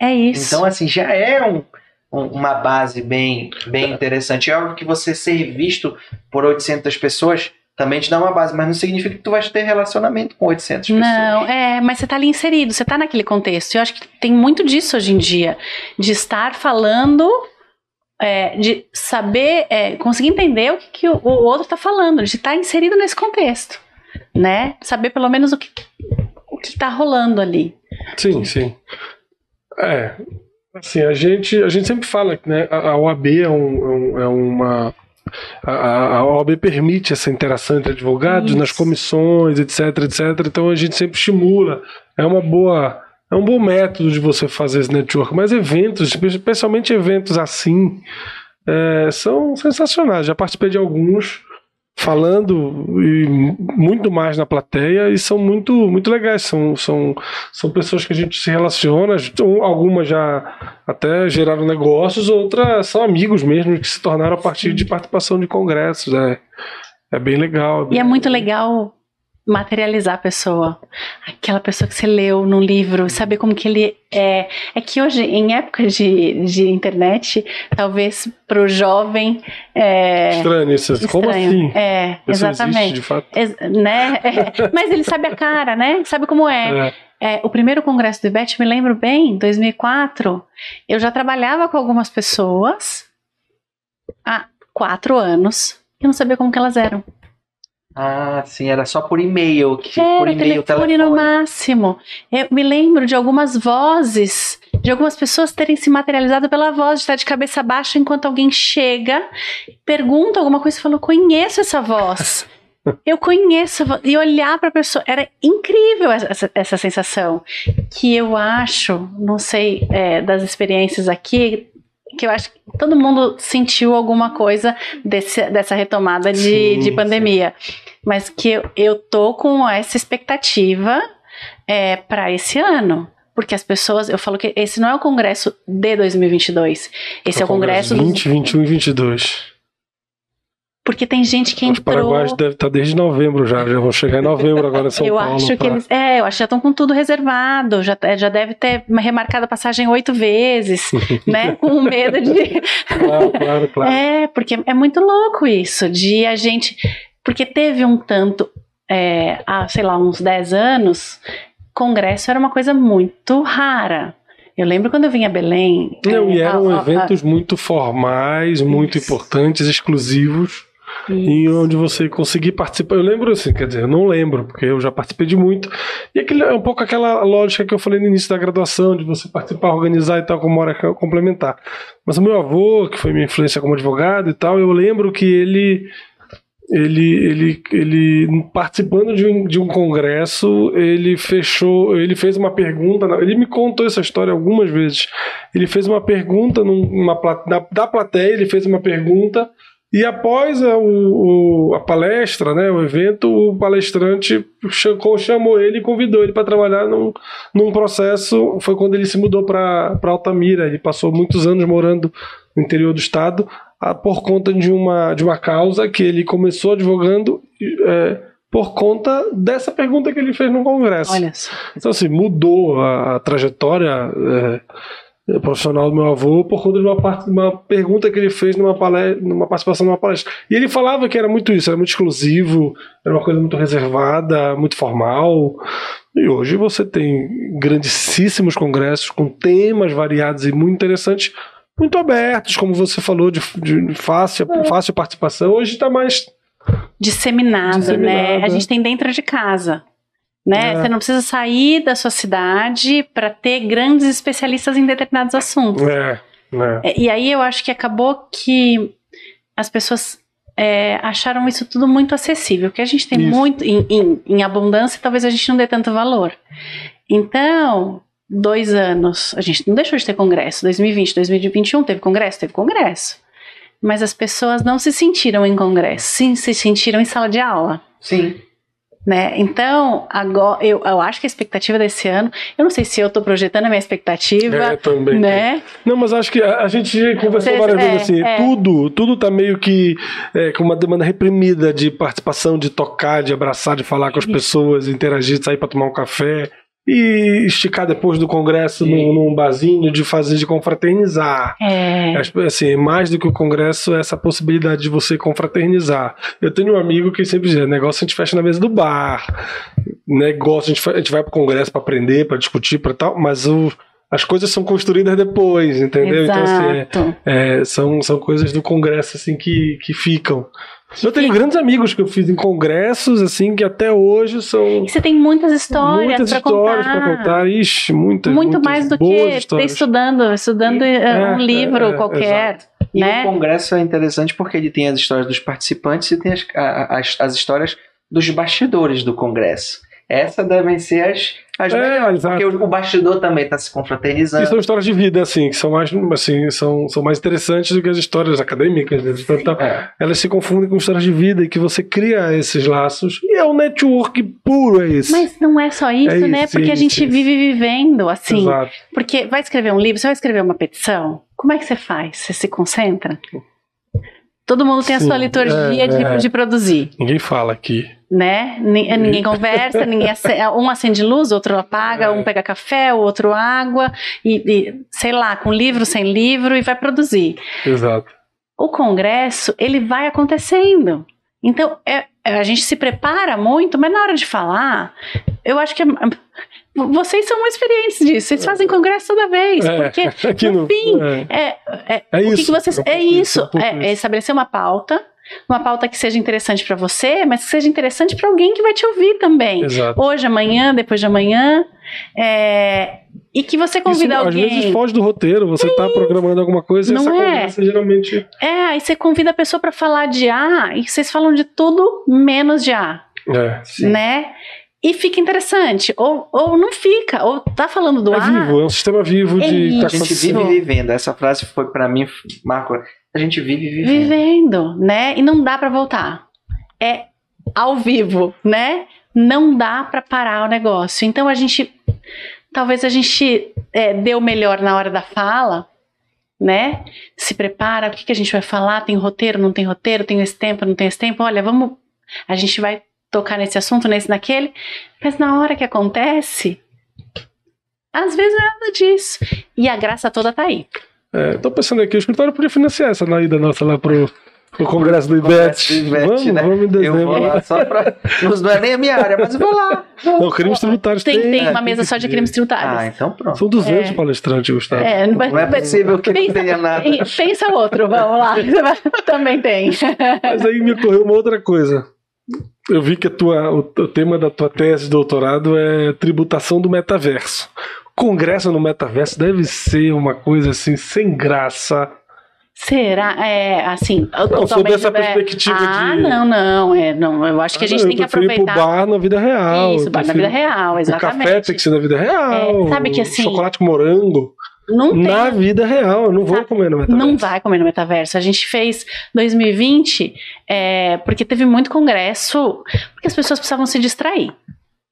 É isso. Então, assim, já é um- um- uma base bem, bem interessante. É óbvio que você ser visto por 800 pessoas também te dá uma base, mas não significa que tu vais ter relacionamento com 800 pessoas. Não, é, mas você tá ali inserido, você tá naquele contexto. Eu acho que tem muito disso hoje em dia, de estar falando, é, de saber, é, conseguir entender o que, que o, o outro tá falando, de estar inserido nesse contexto, né? Saber pelo menos o que o que tá rolando ali. Sim, sim. É. Assim, a gente, a gente sempre fala que né, a, a OAB é, um, é um- é uma. A, a- a OAB permite essa interação entre advogados Isso. nas comissões, etc, etc. Então a gente sempre estimula. É uma boa. É um bom método de você fazer esse network. Mas eventos, especialmente eventos assim, é, são sensacionais. Já participei de alguns falando e muito mais na plateia e são muito muito legais são, são, são pessoas que a gente se relaciona um- algumas já até geraram negócios outras são amigos mesmo que se tornaram a partir de participação de congressos é, é bem legal E é muito legal materializar a pessoa. Aquela pessoa que você leu num livro, saber como que ele é. É que hoje, em época de, de internet, talvez para o jovem. É, estranho isso como estranho. assim É, Isso existe, exatamente. de fato Ex- né? É, Mas ele sabe a cara, né? Sabe como é. É, É, o primeiro congresso do IBET, me lembro bem, 2004, eu já trabalhava com algumas pessoas há quatro anos e não sabia como que elas eram. Ah, sim, era só por e-mail. Que, Era por e-mail, telefone, no máximo. Eu me lembro de algumas vozes, de algumas pessoas terem se materializado pela voz, de estar de cabeça baixa enquanto alguém chega, pergunta alguma coisa e fala: "Eu conheço essa voz. Eu conheço a voz. E olhar para a pessoa. Era incrível essa, essa, essa sensação. Que eu acho, não sei, é, das experiências aqui, que eu acho que todo mundo sentiu alguma coisa desse, dessa retomada de, Sim, de pandemia. Mas que eu, eu tô com essa expectativa é, para esse ano. Porque as pessoas, eu falo que esse não é o congresso de 2022. Esse é o congresso, dos- 20, 21 e 22 Porque tem gente que Os entrou. paraguaios devem estar desde novembro já, já vão chegar em novembro agora em São eu Paulo. acho que pra- eles. É, eu acho que já estão com tudo reservado. Já, já deve ter remarcado a passagem oito vezes, né? Com medo de. Claro, claro, claro. É, porque é muito louco isso, de a gente. Porque teve um tanto, é, há, sei lá, uns 10 anos, congresso era uma coisa muito rara. Eu lembro quando eu vim a Belém. Não, é, e eram a- a- a- eventos muito formais, muito Isso. importantes, exclusivos, em onde você conseguia participar. Eu lembro assim, quer dizer, eu não lembro, porque eu já participei de muito. E aquele, é um pouco aquela lógica que eu falei no início da graduação, de você participar, organizar e tal, como hora complementar. Mas o meu avô, que foi minha influência como advogado e tal, eu lembro que ele. Ele, ele, ele participando de um, de um congresso, ele fechou, ele fez uma pergunta, ele me contou essa história algumas vezes. Ele fez uma pergunta numa, da plateia, ele fez uma pergunta e após a, o, o- a palestra, né, o evento, o palestrante chamou, ele e convidou ele para trabalhar num, num processo. Foi quando ele se mudou para Altamira. Ele passou muitos anos morando no interior do estado ah, por conta de uma, de uma causa que ele começou advogando é, por conta dessa pergunta que ele fez no congresso. Olha só. Então, assim, mudou a, a trajetória é, profissional do meu avô por conta de uma, parte, uma pergunta que ele fez numa, palestra, numa participação numa palestra. E ele falava que era muito isso, era muito exclusivo, era uma coisa muito reservada, muito formal. E hoje você tem grandíssimos congressos com temas variados e muito interessantes, muito abertos, como você falou, de, de fácil, fácil participação. Hoje está mais. Disseminado, né? é. A gente tem dentro de casa. Né? É. Você não precisa sair da sua cidade para ter grandes especialistas em determinados assuntos. É, né? É, E aí eu acho que acabou que as pessoas é, acharam isso tudo muito acessível, que a gente tem Isso. muito em, em, em abundância, talvez a gente não dê tanto valor. Então, dois anos, a gente não deixou de ter congresso. 2020, 2021 teve congresso, teve congresso. Mas as pessoas não se sentiram em congresso, sim, se sentiram em sala de aula. Sim. Né? Então, agora eu, eu acho que a expectativa desse ano, eu não sei se eu estou projetando a minha expectativa, É, também. né? Não, mas acho que a, a gente conversou várias é, vezes assim, é. tudo, tudo tá meio que é, com uma demanda reprimida de participação, de tocar, de abraçar, de falar com as pessoas, interagir, de sair para tomar um café e esticar depois do congresso num, num barzinho, de fazer, de confraternizar. É, Assim, mais do que o congresso, é essa possibilidade de você confraternizar. Eu tenho um amigo que sempre diz: negócio a gente fecha na mesa do bar, negócio a gente, a gente vai pro congresso para aprender, para discutir, para tal, mas o, as coisas são construídas depois, entendeu? Então, assim, é- exato. é, são, são coisas do congresso assim que, que ficam. Eu tenho grandes amigos que eu fiz em congressos, assim, que até hoje são E você tem muitas histórias muitas histórias contar. para contar. Ixi, muitas. Muito muitas mais do que ter histórias. estudando, estudando eh, É, um livro é, é, qualquer, E né? o congresso é interessante porque ele tem as histórias dos participantes e tem as, as, as histórias dos bastidores do congresso. Essas devem ser as, as É, melhores, exato. porque o, o bastidor também está se E confraternizando. são histórias de vida, assim, que são mais, assim, são, são mais interessantes do que as histórias acadêmicas. né? Então, então, É. elas se confundem com histórias de vida e que você cria esses laços. E é um network puro, é esse. Mas não é só isso, É né? isso, Porque a isso, gente isso. vive vivendo assim. Exato. Porque vai escrever um livro, você vai escrever uma petição, como é que você faz? Você se concentra? Todo mundo tem a Sim, sua liturgia é, de, é. de produzir, Ninguém fala aqui. Né? Ni- Ninguém conversa, ninguém ace- um acende luz, outro apaga, É. um pega café, o outro água, e, e, sei lá, com livro, sem livro, e vai produzir. Exato. o congresso ele vai acontecendo. Então é- é, a gente se prepara muito, mas na hora de falar, eu acho que é- vocês são muito experientes disso. Vocês fazem congresso toda vez, É, porque no no- fim é. é, é, É que isso. que vocês É é isso, isso, é é, é isso. estabelecer uma pauta, uma pauta que seja interessante para você, mas que seja interessante para alguém que vai te ouvir também. Exato. Hoje, amanhã, depois de amanhã, é, e que você convida Isso, alguém. Às vezes foge do roteiro, você está programando alguma coisa e Não essa é? conversa geralmente. É, aí você convida a pessoa pra falar de A e vocês falam de tudo menos de A, É. Sim. né? E fica interessante. Ou, ou não fica, ou tá falando do É A. vivo, é um sistema vivo É de. tá A gente vive vivendo. Essa frase foi para mim, Marco. A gente vive vivendo. Vivendo, né? E não dá pra voltar. É ao vivo, né? Não dá pra parar o negócio. Então a gente. Talvez a gente é, deu melhor na hora da fala, né? Se prepara, o que, que a gente vai falar? Tem roteiro, não tem roteiro? Tem esse tempo, não tem esse tempo? Olha, vamos. A gente vai tocar nesse assunto, nesse, naquele. Mas na hora que acontece, às vezes é nada disso. E a graça toda tá aí. É, tô pensando aqui, o escritório podia financiar essa ida nossa lá pro, pro Congresso do IBET. do IBET, vamos, né? vamos em Eu dezembro. vou lá só pra. Não é nem a minha área, mas eu vou lá. Não, crimes tributários Tem, tem é, uma mesa só de crimes Ah, tributários. então pronto. São 200 É. palestrantes, Gustavo. É, não, vai- Não é possível que não pensa, tenha nada. Pensa outro, vamos lá. Também tem. Mas aí me ocorreu uma outra coisa. Eu vi que a tua, o, o tema da tua tese de doutorado é tributação do metaverso. Congresso no metaverso deve ser uma coisa assim, sem graça. Será? É, assim. Não, sob essa é, perspectiva Ah, de- não, não. É, não. Eu acho que a gente Ah, tem que prefiro ir pro aproveitar. bar na vida real. Isso, bar na vida real, O exatamente. café tem que ser na vida real. É, sabe que assim- Chocolate morango. Não tem. Na vida real. Eu não vou comer no metaverso. Não vai comer no metaverso. A gente fez 2020 é, porque teve muito congresso, porque as pessoas precisavam se distrair.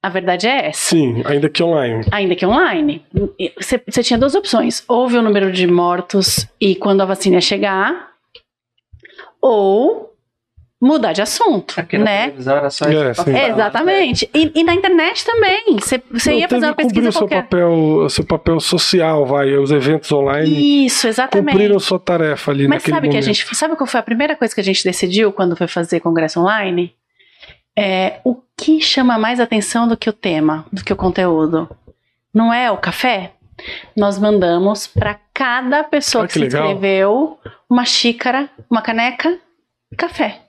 A verdade é essa. Sim, ainda que online. Ainda que online. Você tinha duas opções. Ou ver o número de mortos e quando a vacina chegar, ou mudar de assunto, Aqui né? era só É, sim. Exatamente. E, e na internet também. Você ia fazer uma pesquisa o seu qualquer. papel, o seu papel social, vai, os eventos online Isso, exatamente. cumpriram sua tarefa ali Mas naquele sabe que a momento. gente. Sabe qual foi a primeira coisa que a gente decidiu quando foi fazer congresso online? É o que chama mais atenção do que o tema, do que o conteúdo. Não é o café? Nós mandamos para cada pessoa Ah, que, que se legal. inscreveu uma xícara, uma caneca, café.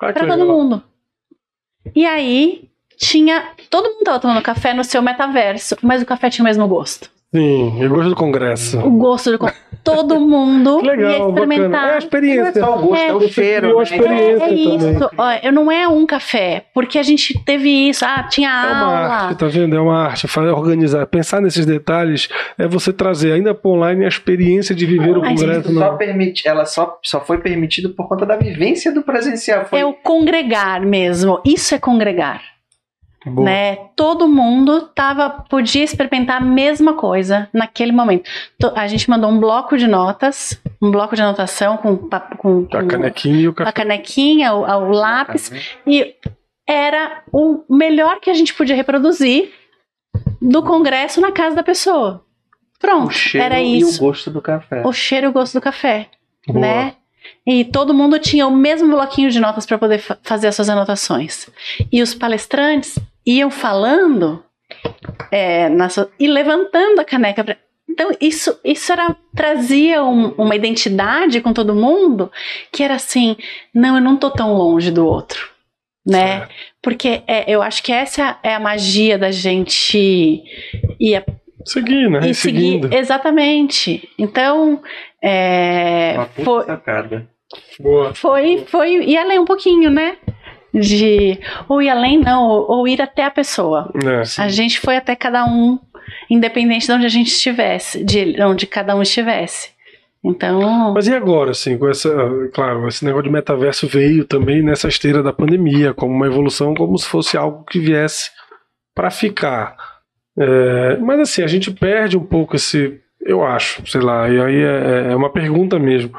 Ah, Para todo legal. mundo. E aí tinha. Todo mundo tava tomando café no seu metaverso, mas o café tinha o mesmo gosto. Sim, eu gosto do congresso. O gosto do. Todo mundo Que legal, ia bacana. experimentar. É a Não é experiência. só o gosto, é, É, o cheiro. né? experiência. É, é isso. Ó, eu não é um café, porque a gente teve isso. Ah, tinha É uma aula. arte, tá vendo? É uma arte. Organizar, pensar nesses detalhes é você trazer ainda para online a experiência de viver o Mas congresso. Isso só permite, ela só, só foi permitido por conta da vivência do presencial. Foi É o congregar mesmo. Isso é congregar, Boa. né? Todo mundo tava podia experimentar a mesma coisa naquele momento. To- A gente mandou um bloco de notas, um bloco de anotação com pa- com, A com canequinha e o a café. canequinha, o, o lápis e era o melhor que a gente podia reproduzir do congresso na casa da pessoa. Pronto, o cheiro era e isso. o gosto do café. o cheiro e o gosto do café, Boa. né? E todo mundo tinha o mesmo bloquinho de notas para poder fa- fazer as suas anotações. E os palestrantes iam falando é, na sua- e levantando a caneca. Pra, então, isso, isso era, trazia um- uma identidade com todo mundo que era assim: não, eu não tô tão longe do outro. Né? Certo. Porque é, eu acho que essa é a magia da gente ir a Seguir, né? e E seguindo. seguir exatamente. Então, é, Uma puta foi, sacada. Boa. foi, foi ir além um pouquinho, né? De ou ir além, não, ou, ou ir até a pessoa. É. A gente foi até cada um, independente de onde a gente estivesse, de onde cada um estivesse. Então, Mas e agora, assim, com essa. Claro, esse negócio de metaverso veio também nessa esteira da pandemia, como uma evolução, como se fosse algo que viesse para ficar. É, mas assim, a gente perde um pouco esse. Eu acho, sei lá, e aí é, é uma pergunta mesmo.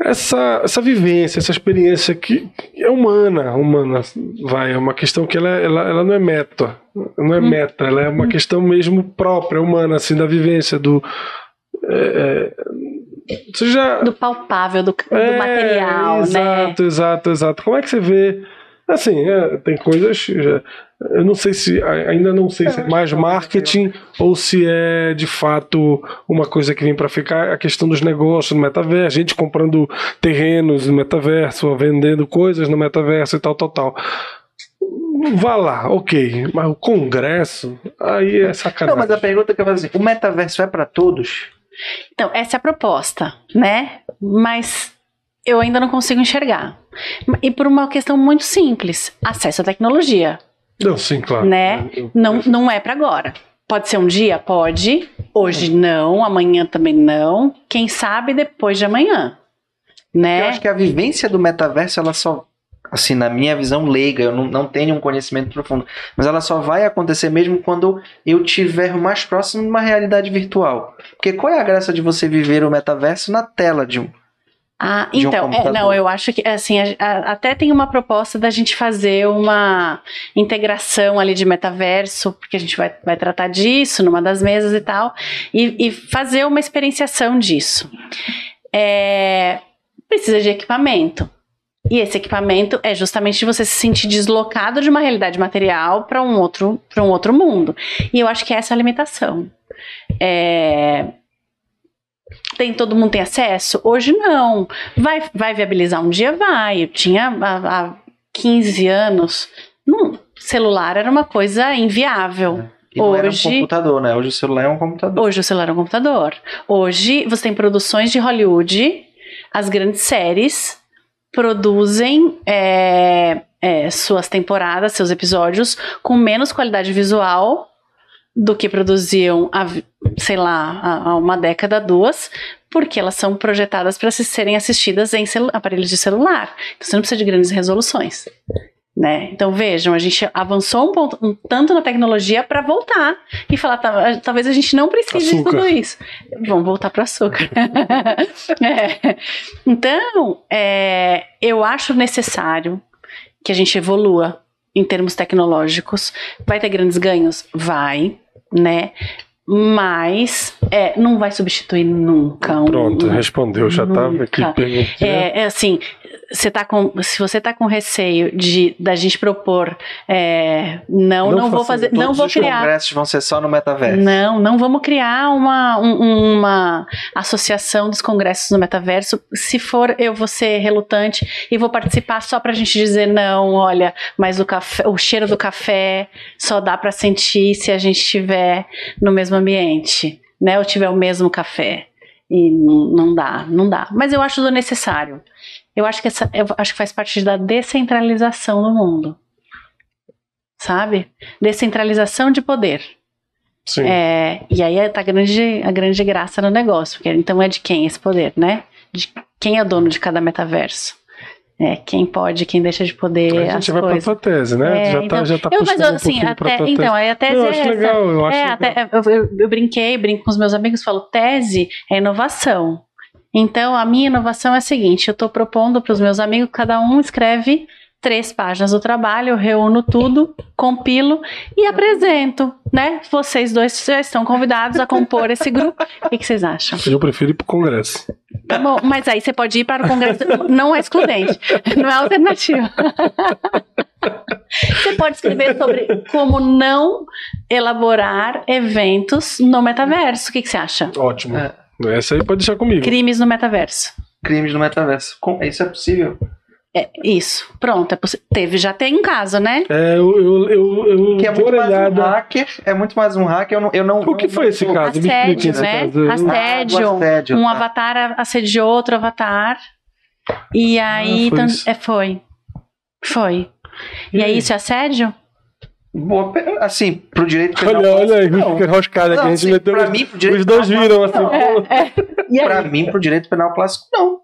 Essa, essa vivência, essa experiência que é humana, humana, vai, é uma questão que ela, ela, ela não é meta, não é Hum. meta, ela é uma questão mesmo própria, humana, assim, da vivência, do, é, é, já. do palpável, do, do É, material, né? Exato, exato, exato. Como é que você vê? Assim, é, tem coisas. já- eu não sei se. Ainda não sei se é mais marketing ou se é de fato uma coisa que vem para ficar. A questão dos negócios no metaverso, gente comprando terrenos no metaverso, vendendo coisas no metaverso e tal, tal, tal. Vá lá, ok. Mas o congresso, aí é Não, sacanagem. mas a pergunta que eu faço assim, o metaverso é pra todos? Então, essa é a proposta, né? Mas eu ainda não consigo enxergar. E por uma questão muito simples: acesso à tecnologia. Não, sim, claro. Né? Eu- Não, não é para agora. Pode ser um dia? Pode. Hoje não, amanhã também não. Quem sabe depois de amanhã. Eu Né? acho que a vivência do metaverso, ela só. assim, na minha visão leiga, eu não, não tenho um conhecimento profundo, mas ela só vai acontecer mesmo quando eu tiver mais próximo de uma realidade virtual. Porque qual é a graça de você viver o metaverso na tela de um, Ah, de um então, é, não, eu acho que assim, a- a- até tem uma proposta da gente fazer uma integração ali de metaverso, porque a gente vai, vai tratar disso numa das mesas e tal, e, e fazer uma experienciação disso. É, precisa de equipamento. E esse equipamento é justamente você se sentir deslocado de uma realidade material para um outro para um outro mundo. E eu acho que essa é a limitação. É, tem todo mundo tem acesso? Hoje não. Vai, vai viabilizar um dia? Vai. Eu tinha há, há 15 anos. Não, celular era uma coisa inviável. e não era um Hoje- computador, né? Hoje o celular é um computador. Hoje o celular é um computador. Hoje você tem produções de Hollywood, as grandes séries produzem é, é, suas temporadas, seus episódios com menos qualidade visual do que produziam há, sei lá, há uma década, duas, porque elas são projetadas para serem assistidas em aparelhos de celular. Então você não precisa de grandes resoluções. Né? Então vejam, a gente avançou um, ponto- um tanto na tecnologia para voltar e falar, "Tá, talvez a gente não precise Açúcar. de tudo isso. Vamos voltar para açúcar. É. Então, é, eu acho necessário que a gente evolua em termos tecnológicos. Vai ter grandes ganhos? Vai, né? Mas é, não vai substituir nunca. Pronto, um- respondeu. Já tava aqui perguntando. é, é assim, você tá com, se você tá com receio de da gente propor, é, não, Não não, vou fazer, não Todos vou os criar. congressos vão ser só no metaverso. Não, não vamos criar uma, um- uma associação dos congressos no metaverso. Se for, eu vou ser relutante e vou participar só pra gente dizer não, olha, mas o café, o cheiro do café só dá pra sentir se a gente estiver no mesmo ambiente, né? Ou tiver o mesmo café. E não, não dá, não dá. Mas eu acho do necessário. Eu acho que essa, eu acho que faz parte da descentralização do mundo. Sabe? Descentralização de poder. Sim. É, e aí tá a grande, a grande graça no negócio, porque então é de quem esse poder, né? De quem é o dono de cada metaverso. É, quem pode, quem deixa de poder, a gente vai coisas. pra tua tese, né? É, já então, tá, já tá eu, mas um assim, pra até, então, aí a tese eu é acho essa. legal, eu acho É, legal. até, eu, eu- eu brinquei, brinco com os meus amigos, falo, tese é inovação. Então, a minha inovação é a seguinte: eu estou propondo para os meus amigos, cada um escreve três páginas do trabalho, eu reúno tudo, compilo e apresento, né? Vocês dois já estão convidados a compor esse grupo. O que, que vocês acham? Eu prefiro ir pro congresso. Tá bom, mas aí você pode ir para o congresso, não é excludente, não é alternativa. Você pode escrever sobre como não elaborar eventos no metaverso. O que, que você acha? Ótimo. É. Essa aí pode deixar comigo. Crimes no metaverso. Crimes no metaverso. Com- Isso é possível. É, isso, pronto. É Teve, já tem um caso, né? É, eu, eu, eu, eu Que é muito mais um hacker. É muito mais um hacker. Eu não. Eu não O que não- foi não esse caso? Me Assédio, explique esse né? caso. Assédio. Ah, assédio, Um tá. avatar assediou outro avatar. E aí. foi tan- isso. é, foi. Foi. E, E aí, aí? isso é assédio? Boa, assim, pro direito penal. Olha, olha aí, não. fica enroscado aqui. Não, a gente sim, meteu pra os, mim, pro direito os dois penal viram assim. pô. E aí? Pra mim, pro direito penal clássico, não.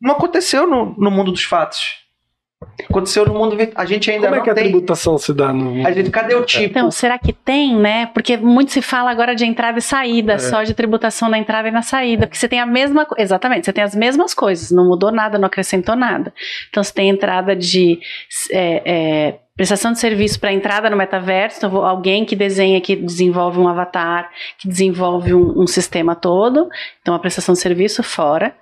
Não aconteceu no, no mundo dos fatos. Aconteceu no mundo. A gente ainda Como é não que a tem. tributação se dá no. A gente, cadê o tipo? Então, será que tem, né? Porque muito se fala agora de entrada e saída, É. só de tributação na entrada e na saída. Porque você tem a mesma. Exatamente, você tem as mesmas coisas, não mudou nada, não acrescentou nada. Então, você tem entrada de. é, é, prestação de serviço para entrada no metaverso, então vou- alguém que desenha, que desenvolve um avatar, que desenvolve um, um sistema todo, então a prestação de serviço fora,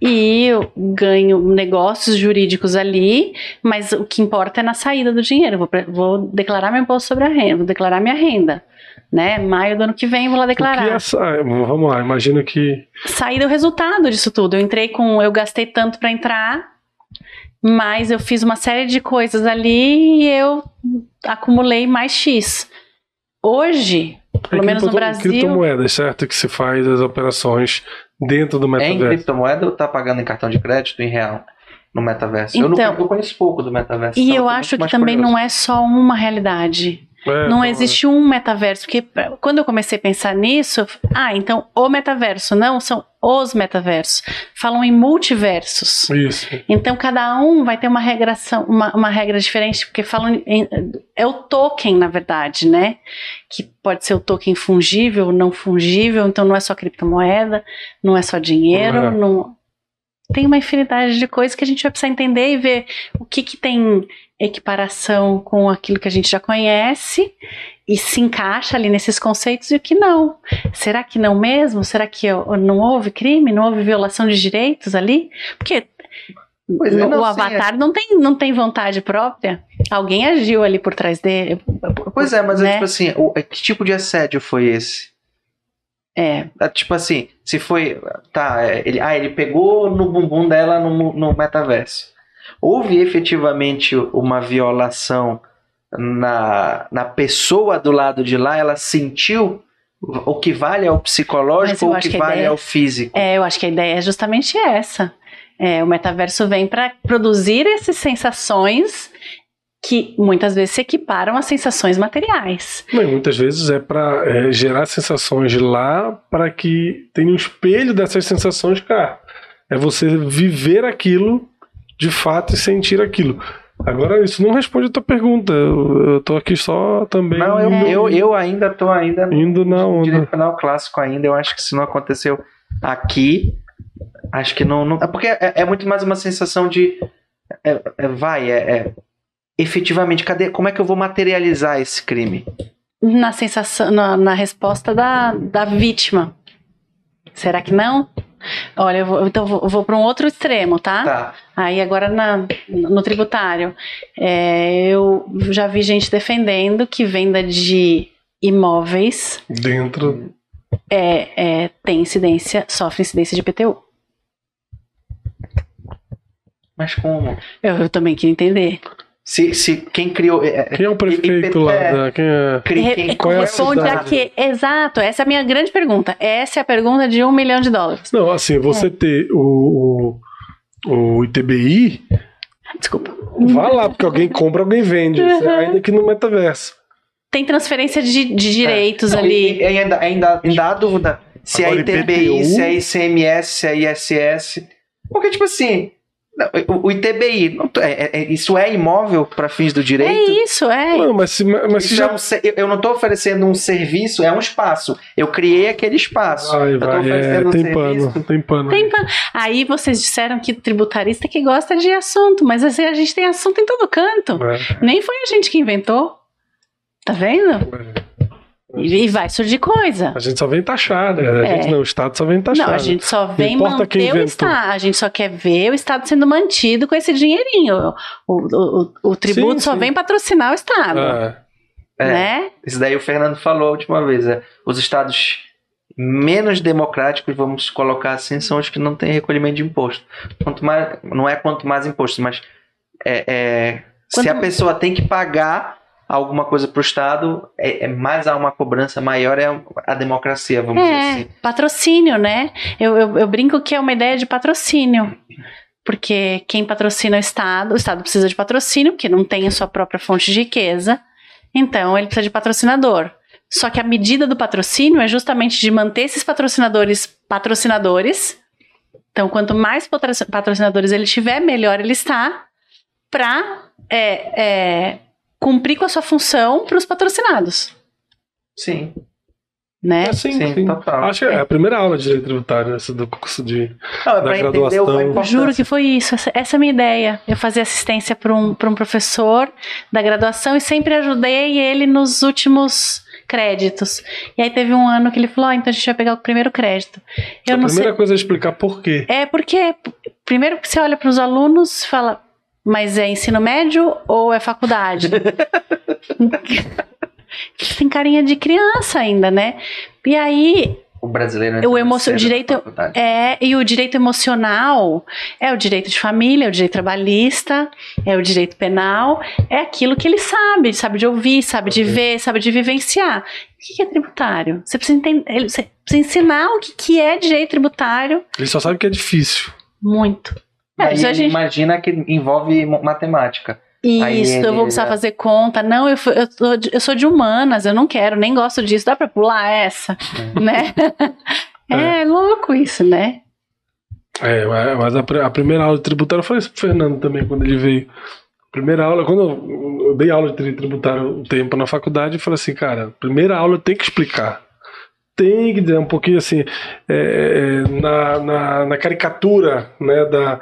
e eu ganho negócios jurídicos ali, mas o que importa é na saída do dinheiro. Vou, vou declarar meu imposto sobre a renda, vou declarar minha renda. Né? Maio do ano que vem vou lá declarar. é ah, Vamos lá, imagino que. Saída é o resultado disso tudo. Eu entrei com. Eu gastei tanto para entrar, mas eu fiz uma série de coisas ali e eu acumulei mais X. Hoje, pelo é menos no Brasil. Criptomoedas, certo? Que se faz as operações dentro do É em metaverso. criptomoeda ou tá pagando em cartão de crédito em real no metaverso? eu, Então, não, eu conheço pouco do metaverso. E então eu acho que também curioso. não é só uma realidade. É, Não existe um metaverso, porque quando eu comecei a pensar nisso, ah, então o metaverso, não, são os metaversos. Falam em multiversos. Isso. Então cada um vai ter uma regração, uma, uma regra diferente, porque falam em, é o token, na verdade, né? Que pode ser o token fungível, não fungível, então não é só criptomoeda, não é só dinheiro, É. não tem uma infinidade de coisas que a gente vai precisar entender e ver o que que tem equiparação com aquilo que a gente já conhece e se encaixa ali nesses conceitos e o que não. Será que não mesmo? Será que não houve crime? Não houve violação de direitos ali? Porque é, o não, sim, avatar não, tem, não tem vontade própria. Alguém agiu ali por trás dele. Pois é, mas é né? tipo assim, o- que tipo de assédio foi esse? É, É, Tipo assim, se foi. Tá, é, ele, ah, ele pegou no bumbum dela no, no metaverso. Houve efetivamente uma violação na, na pessoa do lado de lá? Ela sentiu o que vale é o Mas psicológico ou o que que a vale ideia- é o físico? é, eu acho que a ideia é justamente essa. É, o metaverso vem para produzir essas sensações que muitas vezes se equiparam às sensações materiais. Não, muitas vezes é para gerar sensações de lá para que tenha um espelho dessas sensações cá. É você viver aquilo de fato e sentir aquilo. Agora, isso não responde a tua pergunta. Eu, eu tô aqui só também Não, eu, indo, eu, eu ainda tô ainda no indo na direito onda. penal clássico ainda. Eu acho que se não aconteceu aqui, acho que não. não é porque é, é muito mais uma sensação de. é- é- vai, é, é- Efetivamente, cadê? Como é que eu vou materializar esse crime? Na sensação, na, na resposta da, da vítima. Será que não? Olha, eu vou, então eu vou, para um outro extremo, tá? Tá. Aí agora na- no tributário, é, eu já vi gente defendendo que venda de imóveis Dentro. é, é, tem incidência, sofre incidência de IPTU. Mas como? Eu, eu também queria entender. Se, se quem criou. é, é, Quem é o prefeito IP lá? é. da- quem é? cri- quem- qual é a a cidade? que? Exato, essa é a minha grande pergunta. Essa é a pergunta de um milhão de dólares. Não, assim, você É. ter o, o, o ITBI, Desculpa. vá lá, porque alguém compra, alguém vende. Uhum. Ainda que no metaverso. Tem transferência de, de direitos Não, ali. e- e ainda, ainda, ainda há dúvida se Agora, é ITBI, IPTU? se é ICMS, se é ISS. Porque, tipo assim, não, o, ITBI, não é- é- isso é imóvel para fins do direito? É isso, é. Não, mas se, mas se Isso é já. um eu- não estou oferecendo um serviço, é um espaço. Eu criei aquele espaço. Vai, eu vai, é, um tem serviço. pano, tem pano. Tem pan- Aí vocês disseram que tributarista que gosta de assunto, mas assim, a gente tem assunto em todo canto. É, Nem foi a gente que inventou. Tá vendo? E, e vai surgir coisa. A gente só vem taxar, né? A É. gente não, o Estado só vem taxar. Não, a gente só vem manter o. Estado. A gente só quer ver o Estado sendo mantido com esse dinheirinho. O, o, o- o tributo Sim, só sim. vem patrocinar o Estado. É. É, Né? Isso daí o Fernando falou a última vez. É, os estados menos democráticos, vamos colocar assim, são os que não têm recolhimento de imposto. Quanto mais, não é quanto mais imposto, mas é, é, se a pessoa tem que pagar alguma coisa para o Estado, é, é mais há uma cobrança maior é a democracia, vamos dizer É, assim. patrocínio, né? Eu, eu, eu brinco que é uma ideia de patrocínio. Porque quem patrocina o Estado, o Estado precisa de patrocínio, porque não tem a sua própria fonte de riqueza. Então, ele precisa de patrocinador. Só que a medida do patrocínio é justamente de manter esses patrocinadores patrocinadores. Então, quanto mais patro- patrocinadores ele tiver, melhor ele está para cumprir com a sua função para os patrocinados, Sim, né? É, sim, Sim, sim. total. Acho que é a primeira aula de direito tributário, essa do curso de. não, é Da graduação. Juro que foi isso. Essa, essa é a minha ideia. Eu fazia assistência para um, pra um professor da graduação e sempre ajudei ele nos últimos créditos. E aí teve um ano que ele falou: "Ah, então a gente vai pegar o primeiro crédito. Eu a não primeira sei. coisa é explicar por quê. É porque, primeiro que você olha para os alunos e fala. Mas é ensino médio ou é faculdade? Tem carinha de criança ainda, né? E aí, O brasileiro O entra emo- cedo na direito-. É, e o direito emocional é o direito de família, é o direito trabalhista, é o direito penal, é aquilo que ele sabe, sabe de ouvir, sabe de Ok. ver, sabe de vivenciar. O que é tributário? Você precisa, entender, você precisa ensinar o que, que é direito tributário Ele só sabe que é difícil. muito. É, Aí gente- imagina que envolve matemática. Isso, Aí eu vou precisar já- fazer conta. Não, eu, eu, eu sou de humanas, eu não quero, nem gosto disso. Dá pra pular essa, né? É. louco isso, né? É, mas a, a primeira aula de tributário, eu falei isso pro Fernando também, quando ele veio. Primeira aula, quando eu, eu dei aula de tri- tributário um tempo na faculdade, eu falei assim, cara, primeira aula tem que explicar. Tem que dizer um pouquinho assim, é, é, na, na, na caricatura né, da,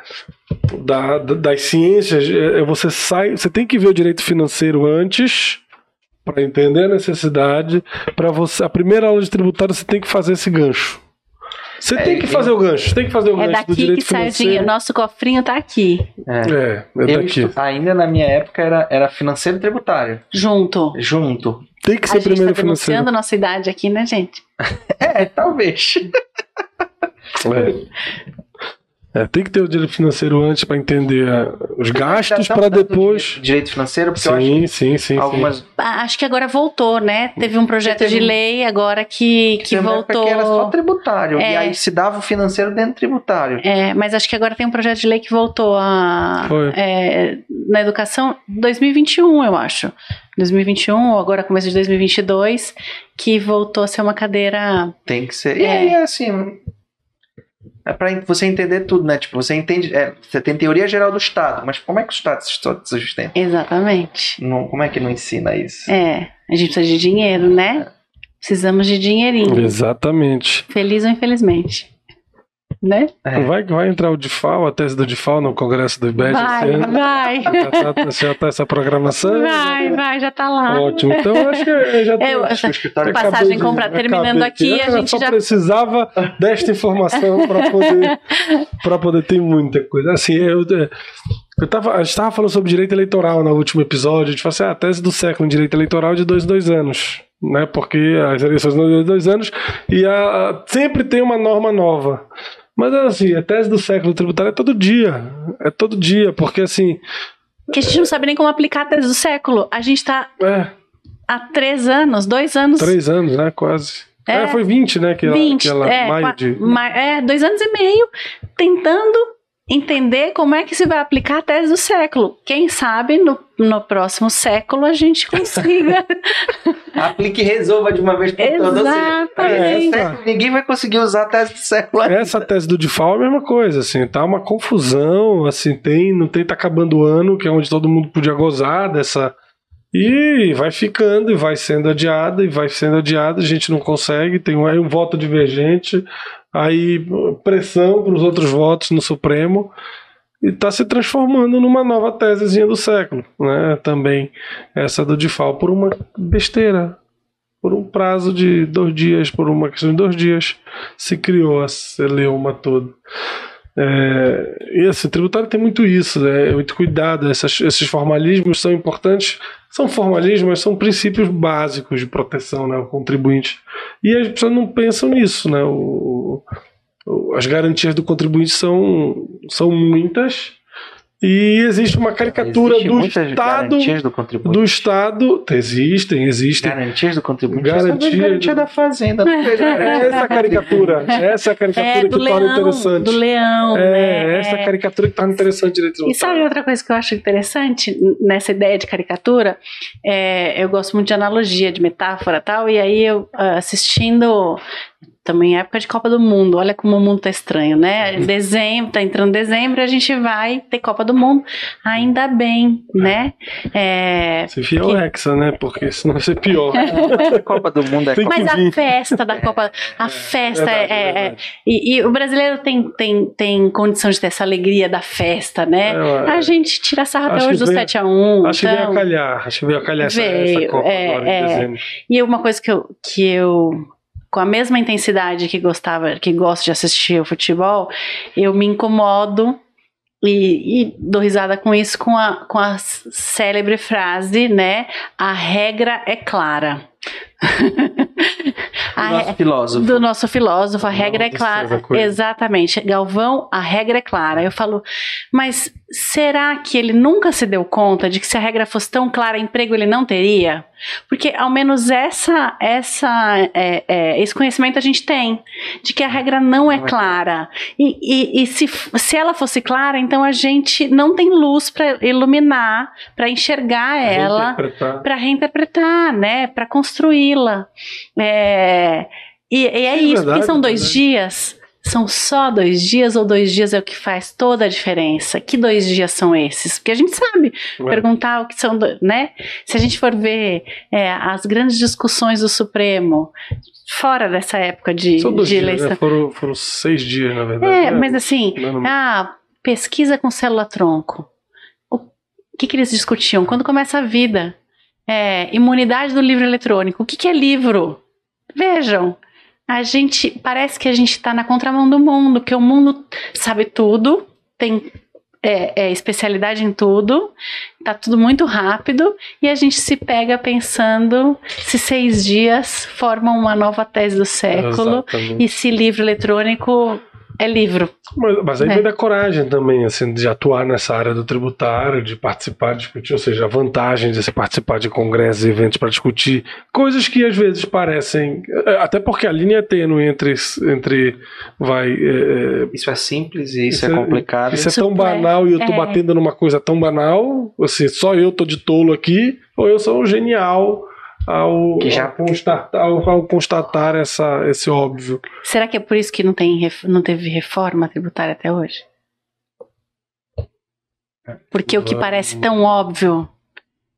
da, da- das ciências, é, você sai, você tem que ver o direito financeiro antes para entender a necessidade. Para você, a primeira aula de tributário você tem que fazer esse gancho. Você É, tem que eu- fazer o gancho, tem que fazer o É gancho do daqui direito que sai o dinheiro. Nosso cofrinho tá aqui, É. É, é Eu daqui. estu- ainda na minha época era, era financeiro e tributário. junto. Junto. Tem que A ser gente primeiro tá financeiro. a nossa idade aqui, né, gente? É, talvez. É. É, tem que ter o direito financeiro antes para entender ah, os gastos para depois. Direito, direito financeiro, porque eu acho Sim, sim, sim, que sim. algumas. Ah, Acho que agora voltou, né? Teve um projeto Teve de lei agora que, que época voltou. Que era só tributário. E É. aí se dava o financeiro dentro do tributário. É, mas acho que agora tem um projeto de lei que voltou a, Foi. é, na educação 2021, eu acho. 2021, ou agora começo de 2022, que voltou a ser uma cadeira. Tem que ser. E É. aí, assim. É pra você entender tudo, né? Tipo, você entende. é, você tem teoria geral do Estado, mas como é que o Estado se se sustenta? Exatamente. Não, como é que não ensina isso? É, a gente precisa de dinheiro, né? Precisamos de dinheirinho. Exatamente. Feliz ou infelizmente. Né? É. Vai, vai entrar o DIFAL, a tese do DIFAL no Congresso do esse Vai, ano. vai. Já tá, já tá essa programação? Vai, vai, já tá lá. Ótimo. Então, eu acho que eu já tem. Eu- Acho que o escritório Passagem comprar. Terminando acabei aqui, a Ah, gente só já- precisava desta informação para poder para poder ter muita coisa. Assim, eu eu tava, a gente estava falando sobre direito eleitoral no último episódio. A gente falou assim, ah, a tese do século em direito eleitoral é de dois em dois anos, né? Porque as eleições são de dois em dois anos e a, sempre tem uma norma nova. Mas assim, a tese do século tributário é todo dia, é todo dia, porque assim, Que a gente não sabe nem como aplicar a tese do século. A gente tá é há três anos, dois anos. três anos, né? Quase. É. É, foi 20, né? Que ela, 20, que ela é, maio de. é, dois anos e meio tentando entender como é que se vai aplicar a tese do século. Quem sabe no, no próximo século a gente consiga. Aplique e resolva de uma vez por todas. Seja, Exatamente. esse século, ninguém vai conseguir usar a tese do século. ainda. Essa tese do DIFAL é a mesma coisa, assim, tá uma confusão, assim, tem, não tem, tá acabando o ano, que é onde todo mundo podia gozar dessa. E vai ficando, e vai sendo adiada, e vai sendo adiada, a gente não consegue, tem um, aí um voto divergente, aí pressão para os outros votos no Supremo, e está se transformando numa nova tesezinha do século, né? Também essa do DIFAL, por uma besteira, por um prazo de dois dias, por uma questão de dois dias, se criou a celeuma toda. É, e assim, o tributário tem muito isso, né? muito cuidado. Essas- esses formalismos são importantes, são formalismos, mas são princípios básicos de proteção né, ao contribuinte. E as pessoas não pensam nisso. Né? O- o- as garantias do contribuinte são, são muitas e existe uma caricatura Existem do muitas Estado. Garantias do contribuinte. Do Estado. Existem, existem. Garantias do contribuinte. Garantia- vejo garantia da fazenda. É garantia essa caricatura. Essa é a caricatura É, que torna leão. interessante. Do leão. É, né? essa caricatura que torna interessante direito E sabe outra coisa que eu acho interessante nessa ideia de caricatura? É, eu gosto muito de analogia, de metáfora e tal, e aí eu ah, assistindo também época de Copa do Mundo, olha como o mundo tá estranho, né? Dezembro, tá entrando dezembro, a gente vai ter Copa do Mundo, ainda bem, né? É, Se fia o Hexa, né? Porque senão vai ser pior. A Copa do Mundo é Tem Copa mas a festa da Copa, a festa Verdade, é, é- e, e o brasileiro tem, tem, tem condição de ter essa alegria da festa, né? É, a gente tira sarro até hoje do veio- 7x1. Acho que veio então... a calhar. Acho que veio a calhar essa, Veio, essa Copa é, agora em é. dezembro. E uma coisa que eu, que eu com a mesma intensidade que gostava, que gosto de assistir o futebol, eu me incomodo e, e dou risada com isso, com a, com a célebre frase, né? A regra é clara. A Nosso filósofo. do nosso filósofo, a regra é clara. Exatamente. Galvão, a regra é clara. Eu falo, mas será que ele nunca se deu conta de que se a regra fosse tão clara, emprego ele não teria? Porque ao menos essa, essa, é, é, esse conhecimento a gente tem, de que a regra não é clara. E, e, e se, se ela fosse clara, então a gente não tem luz para iluminar, para enxergar ela, para reinterpretar, né, para construí-la. É, e, e, é, isso, verdade, porque são dois verdade. dias são só dois dias ou dois dias é o que faz toda a diferença? Que dois dias são esses? Porque a gente sabe Ué. perguntar o que são, né? Se a gente for ver é, as grandes discussões do Supremo, fora dessa época de, são dois de dias, Né? Foram, foram seis dias, na verdade. É, mas assim, ah, pesquisa com célula-tronco. O que, que eles discutiam? Quando começa a vida? É, imunidade do livro eletrônico. O que, que é livro? Vejam, a gente parece que a gente está na contramão do mundo, que o mundo sabe tudo, tem é, é, especialidade em tudo, tá tudo muito rápido e a gente se pega pensando se seis dias formam uma nova tese do século Exatamente. e se livro eletrônico é livro. Mas, mas aí é. vem da coragem também, assim, de atuar nessa área do tributário, de participar, de discutir, ou seja, a vantagem de você participar de congressos e eventos para discutir coisas que às vezes parecem. É, até porque a linha é tênue entre. entre vai, é, é isso é simples e isso, isso é, é complicado. Isso, é tão banal e eu tô batendo numa coisa tão banal, assim, só eu tô de tolo aqui, ou eu sou um genial ao, que já... ao, constatar, ao, ao constatar essa, esse óbvio. Será que é por isso que não, tem, não teve reforma tributária até hoje? Porque o que parece tão óbvio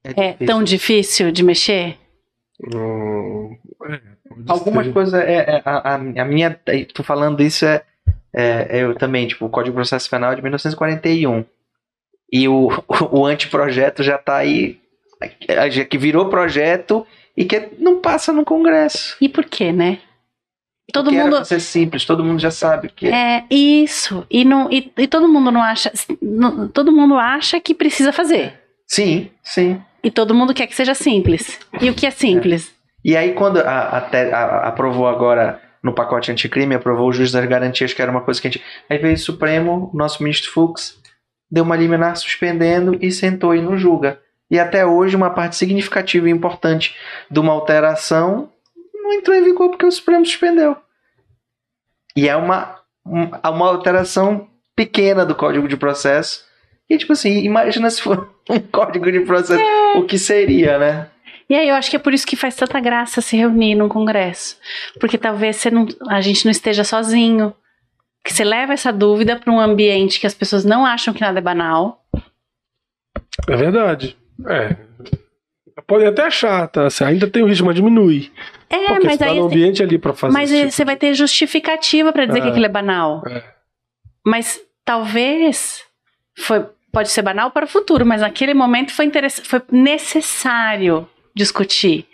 é, é tão difícil de mexer? Hum, é, Algumas coisas, é, é, a, a, minha, tô falando isso é, é, eu também, tipo, o Código de Processo Penal é de 1941. E o, o, o anteprojeto já tá aí, que virou projeto e que não passa no Congresso. E por quê, né? Todo Porque mundo ser simples, todo mundo já sabe que é isso e não e, e todo mundo não acha, não, todo mundo acha que precisa fazer. Sim, sim. E todo mundo quer que seja simples. E o que é simples? É. E aí quando a, a, a, aprovou agora no pacote anticrime, aprovou o juiz das garantias, que era uma coisa que a gente. Aí veio o Supremo, o nosso ministro Fux, deu uma liminar suspendendo e sentou e não julga. E até hoje, uma parte significativa e importante de uma alteração não entrou em vigor porque o Supremo suspendeu. E é uma, uma alteração pequena do Código de Processo. E, tipo assim, imagina se for um Código de Processo, é. o que seria, né? E aí eu acho que é por isso que faz tanta graça se reunir num congresso. Porque talvez você não, a gente não esteja sozinho. Que você leva essa dúvida para um ambiente que as pessoas não acham que nada é banal. É verdade. É. Pode até achar, tá? Você ainda tem o risco, mas diminui. É, Porque mas tá aí. no ambiente ali para fazer Mas tipo... você vai ter justificativa para dizer é. que aquilo é banal. É. Mas talvez foi, pode ser banal para o futuro, mas naquele momento foi, foi necessário discutir.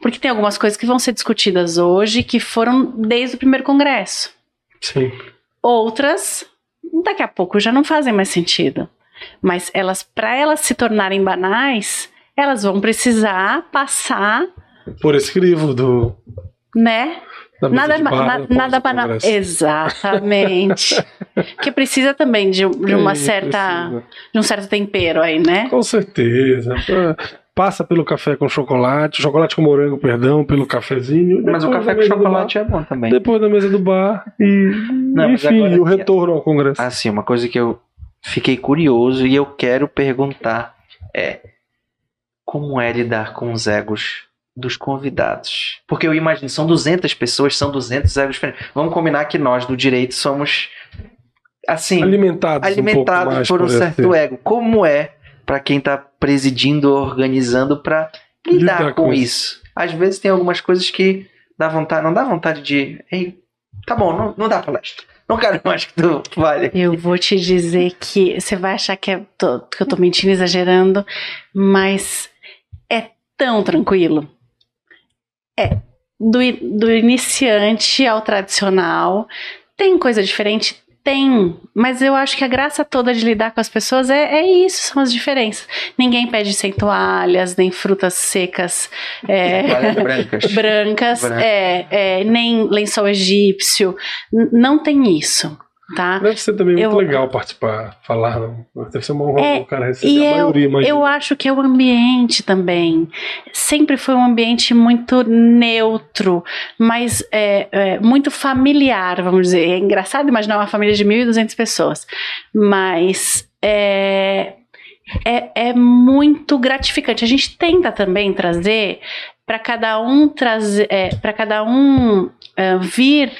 Porque tem algumas coisas que vão ser discutidas hoje que foram desde o primeiro congresso. Sim. Outras, daqui a pouco já não fazem mais sentido. Mas elas, para elas se tornarem banais, elas vão precisar passar por esse crivo do, né? Nada, barra, na, nada banal. Exatamente. que precisa também de, de uma Sim, certa, precisa. de um certo tempero aí, né? Com certeza. Passa pelo café com chocolate, chocolate com morango, perdão, pelo cafezinho. Mas o café com chocolate é bom também. Depois da mesa do bar e, Não, enfim, e o retorno ao congresso. Assim, uma coisa que eu fiquei curioso e eu quero perguntar é como é lidar com os egos dos convidados? Porque eu imagino, são 200 pessoas, são 200 egos diferentes. Vamos combinar que nós do direito somos assim, alimentados, alimentados um por um certo ego. Como é para quem está presidindo, organizando para lidar, lidar, com, com isso? isso? Às vezes tem algumas coisas que dá vontade, não dá vontade de, ei, tá bom, não, não dá palestra. Não quero mais que tu fale. Eu vou te dizer que você vai achar que, é, tô, que eu tô mentindo, exagerando, mas é tão tranquilo. É. Do, do iniciante ao tradicional. Tem coisa diferente? Tem, mas eu acho que a graça toda de lidar com as pessoas é, é isso, são as diferenças. Ninguém pede sem toalhas, nem frutas secas é, brancas, brancas é, é, nem lençol egípcio. Não tem isso. Tá? Deve ser também muito Eu- legal participar, falar. Não? Deve ser uma honra É, o cara receber E a eu, maioria, mas eu acho que é o ambiente também. Sempre foi um ambiente muito neutro, mas é, é, muito familiar, vamos dizer. É engraçado imaginar uma família de 1.200 pessoas, mas é, é, é muito gratificante. A gente tenta também trazer para cada um trazer, para cada um é, vir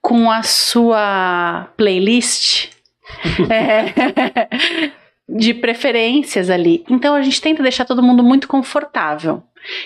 com a sua playlist. É, de preferências ali. Então a gente tenta deixar todo mundo muito confortável.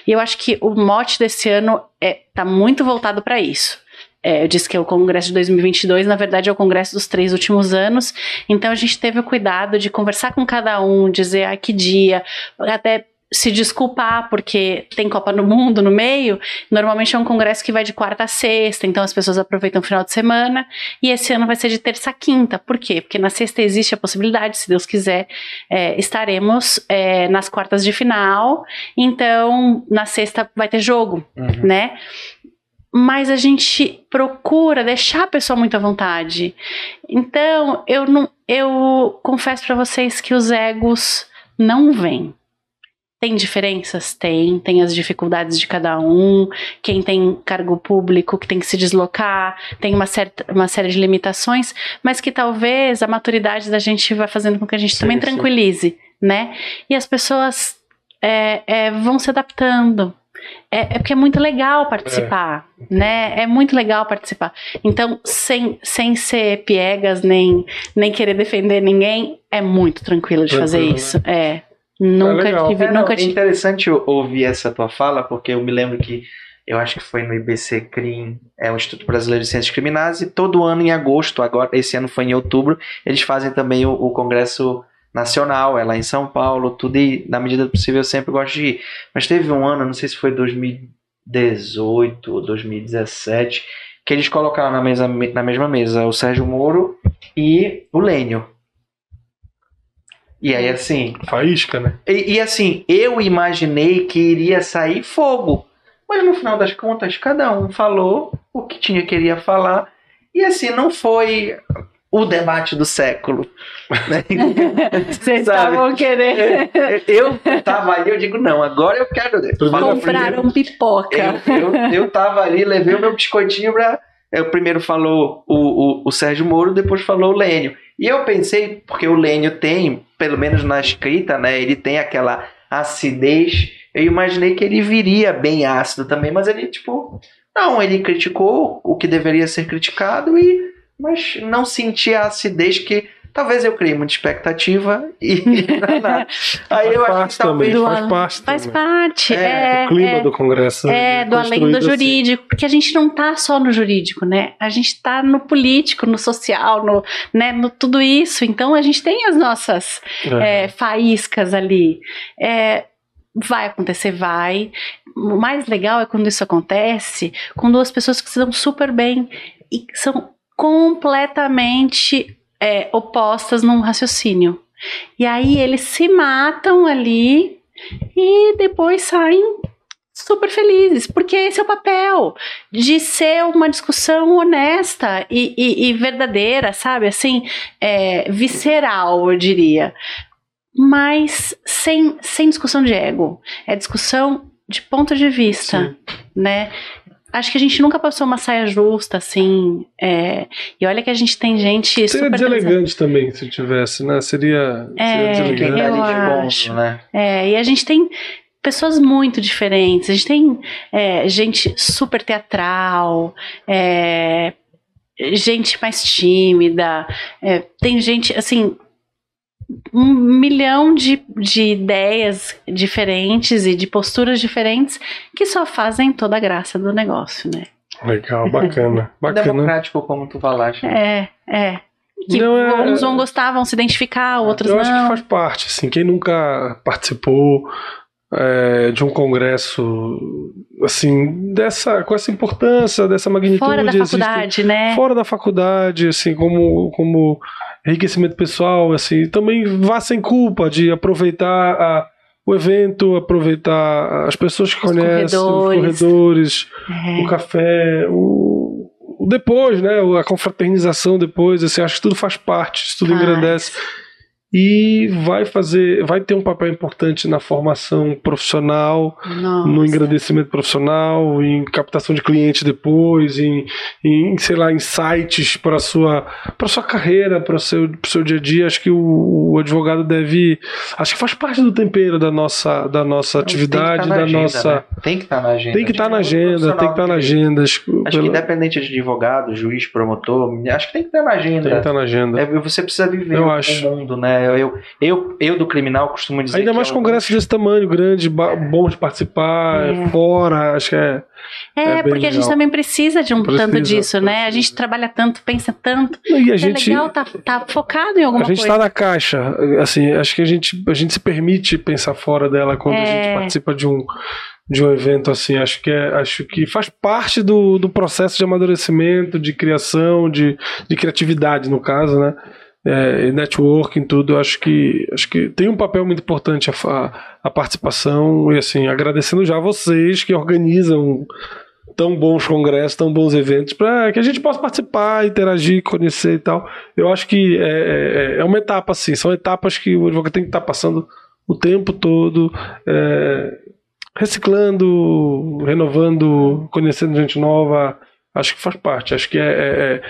E eu acho que o mote desse ano é tá muito voltado para isso. É, eu disse que é o Congresso de 2022, na verdade é o Congresso dos três últimos anos. Então a gente teve o cuidado de conversar com cada um, dizer ah, que dia, até se desculpar porque tem Copa no Mundo no meio. Normalmente é um congresso que vai de quarta a sexta, então as pessoas aproveitam o final de semana. E esse ano vai ser de terça a quinta. Por quê? Porque na sexta existe a possibilidade, se Deus quiser, é, estaremos é, nas quartas de final. Então na sexta vai ter jogo, Uhum. né? Mas a gente procura deixar a pessoa muito à vontade. Então, eu não, eu confesso para vocês que os egos não vêm. Tem diferenças? Tem. Tem as dificuldades de cada um. Quem tem cargo público que tem que se deslocar, tem uma, certa, uma série de limitações, mas que talvez a maturidade da gente vai fazendo com que a gente Sim, também sim. tranquilize, né? E as pessoas é, é, vão se adaptando. É, é porque é muito legal participar, né? É muito legal participar. Então, sem, sem ser piegas, nem, nem querer defender ninguém, é muito tranquilo de fazer Tranquilo, isso. É. Nunca legal. tive, É, não, nunca é tive. interessante eu ouvir essa tua fala, porque eu me lembro que eu acho que foi no IBC CRIM, é o Instituto Brasileiro de Ciências Criminais, e todo ano em agosto, agora esse ano foi em outubro, eles fazem também o, o Congresso Nacional, é lá em São Paulo, tudo e na medida do possível eu sempre gosto de ir. Mas teve um ano, não sei se foi 2018 ou 2017, que eles colocaram na, mesa, na mesma mesa o Sérgio Moro e o Lênio. E aí, assim, faísca, né? e, e assim, eu imaginei que iria sair fogo. Mas no final das contas, cada um falou o que tinha queria falar. E assim, não foi o debate do século. né? Vocês estavam querendo. eu tava ali, eu digo, não, agora eu quero. Primeiro- Compraram pipoca. Eu, eu, eu tava ali, levei o meu biscoitinho pra. Eu primeiro falou o, o, o Sérgio Moro, depois falou o Lênio. E eu pensei, porque o Lênio tem, pelo menos na escrita, né? Ele tem aquela acidez. Eu imaginei que ele viria bem ácido também, mas ele, tipo. Não, ele criticou o que deveria ser criticado e. Mas não senti a acidez que. Talvez eu criei muita expectativa e. nada. Aí faz eu acho parte que talvez. também, Do faz parte Faz também. parte. É, É, o clima é, do Congresso. é, do além do assim. jurídico, porque a gente não tá só no jurídico, né? A gente tá no político, no social, no, né, no tudo isso. Então a gente tem as nossas É. é, faíscas ali. É, vai acontecer, vai. O mais legal é quando isso acontece com duas pessoas que se dão super bem e que são completamente é, opostas num raciocínio. E aí eles se matam ali e depois saem super felizes, porque esse é o papel de ser uma discussão honesta e, e- e verdadeira, sabe? Assim, é, visceral, eu diria. Mas sem, sem discussão de ego. É discussão de ponto de vista, né? Acho que a gente nunca passou uma saia justa, assim. é, e olha que a gente tem gente Seria super deselegante também, se tivesse, né? Seria, É, seria deselegante. Eu acho. né? É, e a gente tem pessoas muito diferentes. A gente tem é, gente super teatral, é, gente mais tímida, é, tem gente, assim, um milhão de, de ideias diferentes e de posturas diferentes que só fazem toda a graça do negócio, né? Legal, bacana. Bacana. Democrático como tu falaste. É, é. Que Não, é- uns vão gostar, vão se identificar, outros Eu não. acho que faz parte, assim, quem nunca participou é, de um congresso assim, dessa, com essa importância, dessa magnitude. Fora da existe- faculdade, né? Fora da faculdade, assim, como, como enriquecimento pessoal, assim, também vá sem culpa de aproveitar a- o evento, aproveitar as pessoas que Os conhecem, corredores. os corredores, É. o café, o, o depois, né? A confraternização depois, assim, acho que tudo faz parte, isso tudo engrandece e vai fazer, vai ter um papel importante na formação profissional, Nossa. no engrandecimento profissional, em captação de clientes depois, em, em sei lá, insights para sua para sua carreira, para o seu, pro seu dia a dia. Acho que o, o advogado deve, acho que faz parte do tempero da nossa da nossa atividade, Tem que tá na da agenda, nossa né? Tem que estar na agenda. tem que estar Tipo, na um agenda, tem que estar na agenda. Acho, que independente de advogado, juiz, promotor, acho que tem que estar na agenda. tem que estar na agenda. É, você precisa viver o mundo, né? Eu, eu, eu do criminal costumo dizer Ainda que mais é o- congressos desse tamanho, grande, bom de participar, É. fora, acho que é. É, É porque a gente legal. também precisa de um Precisa, tanto disso, né? A precisa. gente trabalha tanto, pensa tanto. E a é gente. legal tá, tá focado em alguma A gente coisa. está na caixa, assim, acho que a gente, a gente se permite pensar fora dela quando a É. gente participa de um, de um evento assim, acho que é, acho que faz parte do, do processo de amadurecimento, de criação, de, de criatividade no caso, né? É, networking, tudo, acho que acho que tem um papel muito importante a, a participação e assim, agradecendo já vocês que organizam tão bons congressos, tão bons eventos, para que a gente possa participar, interagir, conhecer e tal. Eu acho que é, é- é uma etapa assim, são etapas que o advogado tem que estar passando o tempo todo, é, reciclando, renovando, conhecendo gente nova. Acho que faz parte. Acho que é,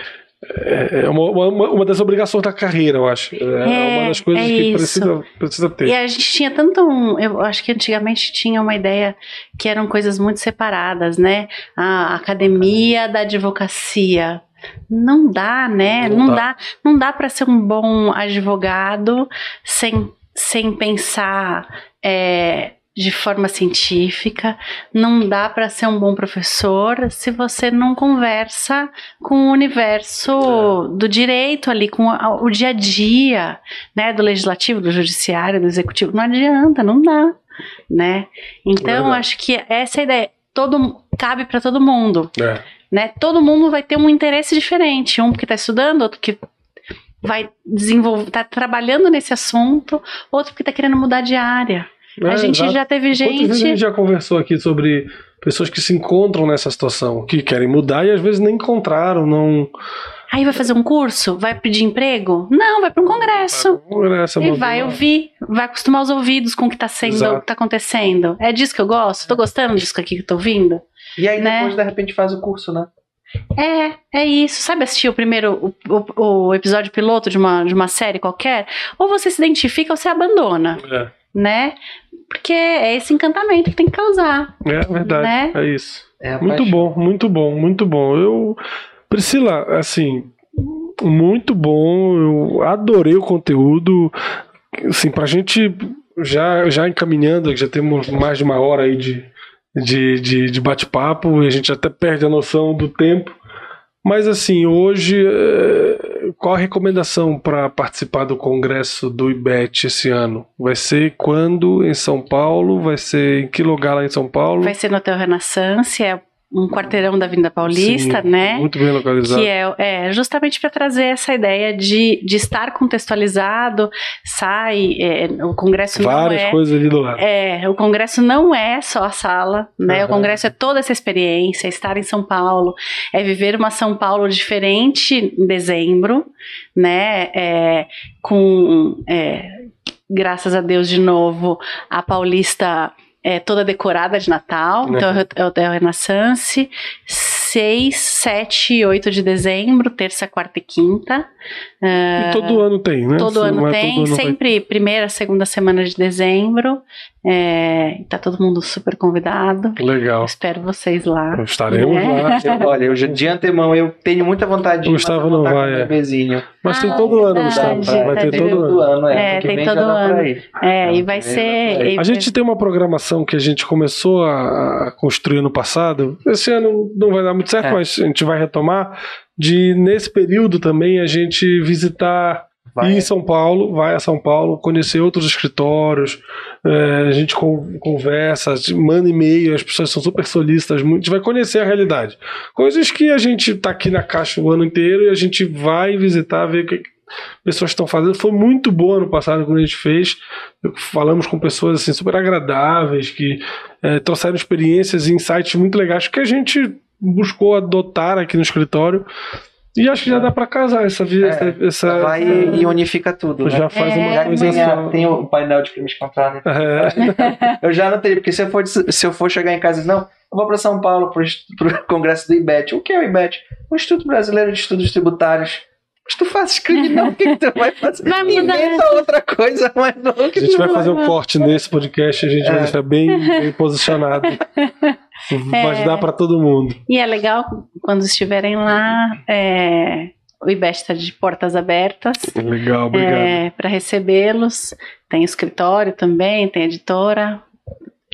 é- é- uma, uma, uma das obrigações da carreira, eu acho. É, É, uma das coisas é que precisa, precisa ter. E a gente tinha tanto um. Eu acho que antigamente tinha uma ideia que eram coisas muito separadas, né? A academia da advocacia. Não dá, né? Não Não, dá. dá. Não dá para ser um bom advogado sem, sem pensar é, de forma científica. Não dá para ser um bom professor se você não conversa com o universo do direito ali, com o dia a dia né, do legislativo, do judiciário, do executivo. Não adianta, não dá, né? Então, Verdade. acho que essa é a ideia. Todo, cabe para todo mundo, É. né? Todo mundo vai ter um interesse diferente. Um que está estudando, outro que vai desenvolver, tá trabalhando nesse assunto, outro que está querendo mudar de área. A É, gente exato. já teve Quantas vezes a gente. gente já conversou aqui sobre pessoas que se encontram nessa situação, que querem mudar e às vezes nem encontraram, não. Aí vai fazer um curso? Vai pedir emprego? Não, vai para um congresso. Essa é E vai boa- ouvir, vai acostumar os ouvidos com o que tá sendo, Exato. o que tá acontecendo. É disso que eu gosto? Tô gostando disso aqui que eu tô ouvindo? E aí né? depois, de repente, faz o curso, né? É, é isso. Sabe assistir o primeiro, o, o- o episódio piloto de uma, de uma série qualquer? Ou você se identifica ou você abandona, É, né? Porque é esse encantamento que tem que causar. é verdade, Né? é isso. É Muito paixão. bom, muito bom, muito bom. Eu, Priscila, assim, muito bom. Eu adorei o conteúdo. Assim, pra gente já, já encaminhando, já temos mais de uma hora aí de, de, de, de bate-papo e a gente até perde a noção do tempo. Mas assim, hoje, eh, qual a recomendação para participar do congresso do IBET esse ano? Vai ser quando em São Paulo? Vai ser em que lugar lá em São Paulo? Vai ser no Hotel Renaissance, é um quarteirão da Avenida Paulista, Sim, né? Muito bem localizado. Que é, é justamente para trazer essa ideia de, de estar contextualizado, sai, é, o Congresso Várias não é. coisas ali do lado. É, o congresso não é só a sala, né? Aham. O congresso é toda essa experiência, é estar em São Paulo, é viver uma São Paulo diferente em dezembro, né? É, com, é, graças a Deus de novo, a Paulista é toda decorada de Natal, Né. então é o Hotel Renaissance, 6, 7 e 8 de dezembro, terça, quarta e quinta. E todo ano tem, né? Todo Se ano é tem, todo ano vai- sempre primeira, segunda semana de dezembro. É, tá todo mundo super convidado. Legal. Espero vocês lá. Estaremos É. lá. Eu- Olha, eu de antemão eu tenho muita vontade de Gustavo não vai, com é. um bebezinho. Mas tem Ah, todo ano, Gustavo. Vai tá ter todo todo ano. ano, é. É, tem todo ano. É, e vai ser. e- A gente tem uma programação que a gente começou a, a construir no passado. Esse ano não vai dar muito certo, É. mas a gente vai retomar. De nesse período também a gente visitar Vai. ir em São Paulo, vai a São Paulo, conhecer outros escritórios, é, a gente con- conversa, manda e-mail, as pessoas são super solistas, muito- a gente vai conhecer a realidade. Coisas que a gente tá aqui na caixa o ano inteiro e a gente vai visitar, ver o que que pessoas estão fazendo. Foi muito bom ano passado quando a gente fez. Falamos com pessoas assim super agradáveis que é, trouxeram experiências e insights muito legais que a gente buscou adotar aqui no escritório. E acho que já dá para casar essa vida. É, essa, vai essa... e unifica tudo. Já né? faz é. uma coisa tem, só. Tem o painel de crimes contra né? É. Eu já não teria, porque se eu, for, se eu for chegar em casa e não, eu vou para São Paulo para o congresso do IBET. O que é o IBET? O Instituto Brasileiro de Estudos Tributários. Mas tu fazes crime não, o que, que tu vai fazer? Vai mudar. Inventa outra coisa, mas não. a gente vai fazer um corte nesse podcast, a gente é. vai deixar bem, bem posicionado. Vai é. dar para todo mundo. E é legal quando estiverem lá. É, o IBEST está de portas abertas. Legal, obrigado. É, para recebê-los. Tem escritório também, tem editora.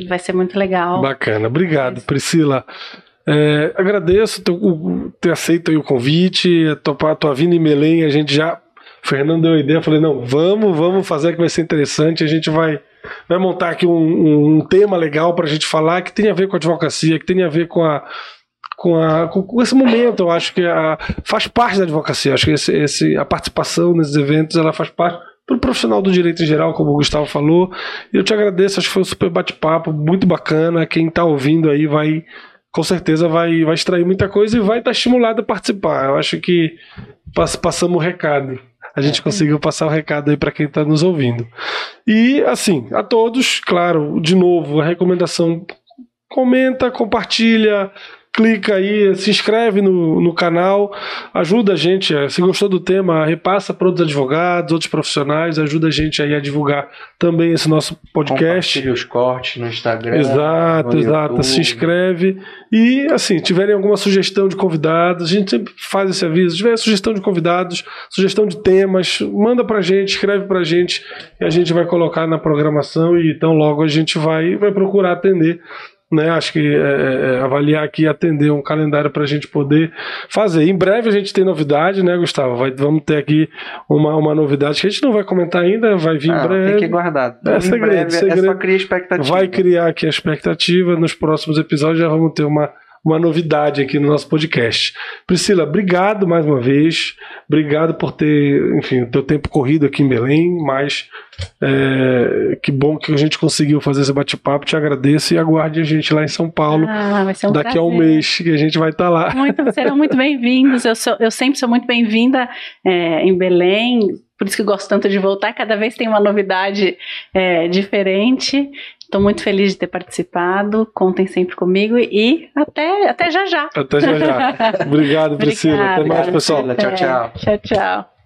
Vai ser muito legal. Bacana, obrigado, Priscila. É, agradeço ter, ter aceito o convite, topar a tua vinda em Belém. A gente já. Fernando deu a ideia, falei, não, vamos, vamos fazer que vai ser interessante. A gente vai, vai montar aqui um, um tema legal para a gente falar que tem a ver com a advocacia, que tem a ver com a, com, a, com, esse momento. Eu acho que a, faz parte da advocacia. Acho que esse, esse, a participação nesses eventos ela faz parte para o profissional do direito em geral, como o Gustavo falou. E eu te agradeço, acho que foi um super bate-papo, muito bacana. Quem está ouvindo aí vai com certeza vai, vai extrair muita coisa e vai estar estimulado a participar. Eu acho que passamos o recado. A gente conseguiu passar o recado aí para quem está nos ouvindo. E, assim, a todos, claro, de novo, a recomendação: comenta, compartilha, clica aí, se inscreve no, no canal, ajuda a gente. É, se gostou do tema, repassa para outros advogados, outros profissionais, ajuda a gente aí a divulgar também esse nosso podcast. Compartilha os cortes no Instagram. Exato, no exato. YouTube. Se inscreve. E, assim, tiverem alguma sugestão de convidados, a gente sempre faz esse aviso. Se tiver sugestão de convidados, sugestão de temas, manda pra gente, escreve pra gente e a gente vai colocar na programação e então logo a gente vai, vai procurar atender né? Acho que é, é, é avaliar aqui atender um calendário para a gente poder fazer. Em breve a gente tem novidade, né, Gustavo? Vai, vamos ter aqui uma, uma novidade que a gente não vai comentar ainda, vai vir ah, em breve. Tem que guardar. É segredo, breve, segredo. É só criar expectativa. Vai criar aqui a expectativa. Nos próximos episódios já vamos ter uma uma novidade aqui no nosso podcast. Priscila, obrigado mais uma vez. Obrigado por ter, enfim, o teu tempo corrido aqui em Belém, mas é, que bom que a gente conseguiu fazer esse bate-papo. Te agradeço e aguarde a gente lá em São Paulo. Ah, um daqui prazer. a um mês que a gente vai estar tá lá. Muito, serão muito bem-vindos. Eu, eu sempre sou muito bem-vinda é, em Belém por isso que gosto tanto de voltar. Cada vez tem uma novidade é, diferente. Estou muito feliz de ter participado. Contem sempre comigo e até, até já já. Até já já. Obrigado, Priscila. Até mais, pessoal. Tchau, tchau. Tchau, tchau.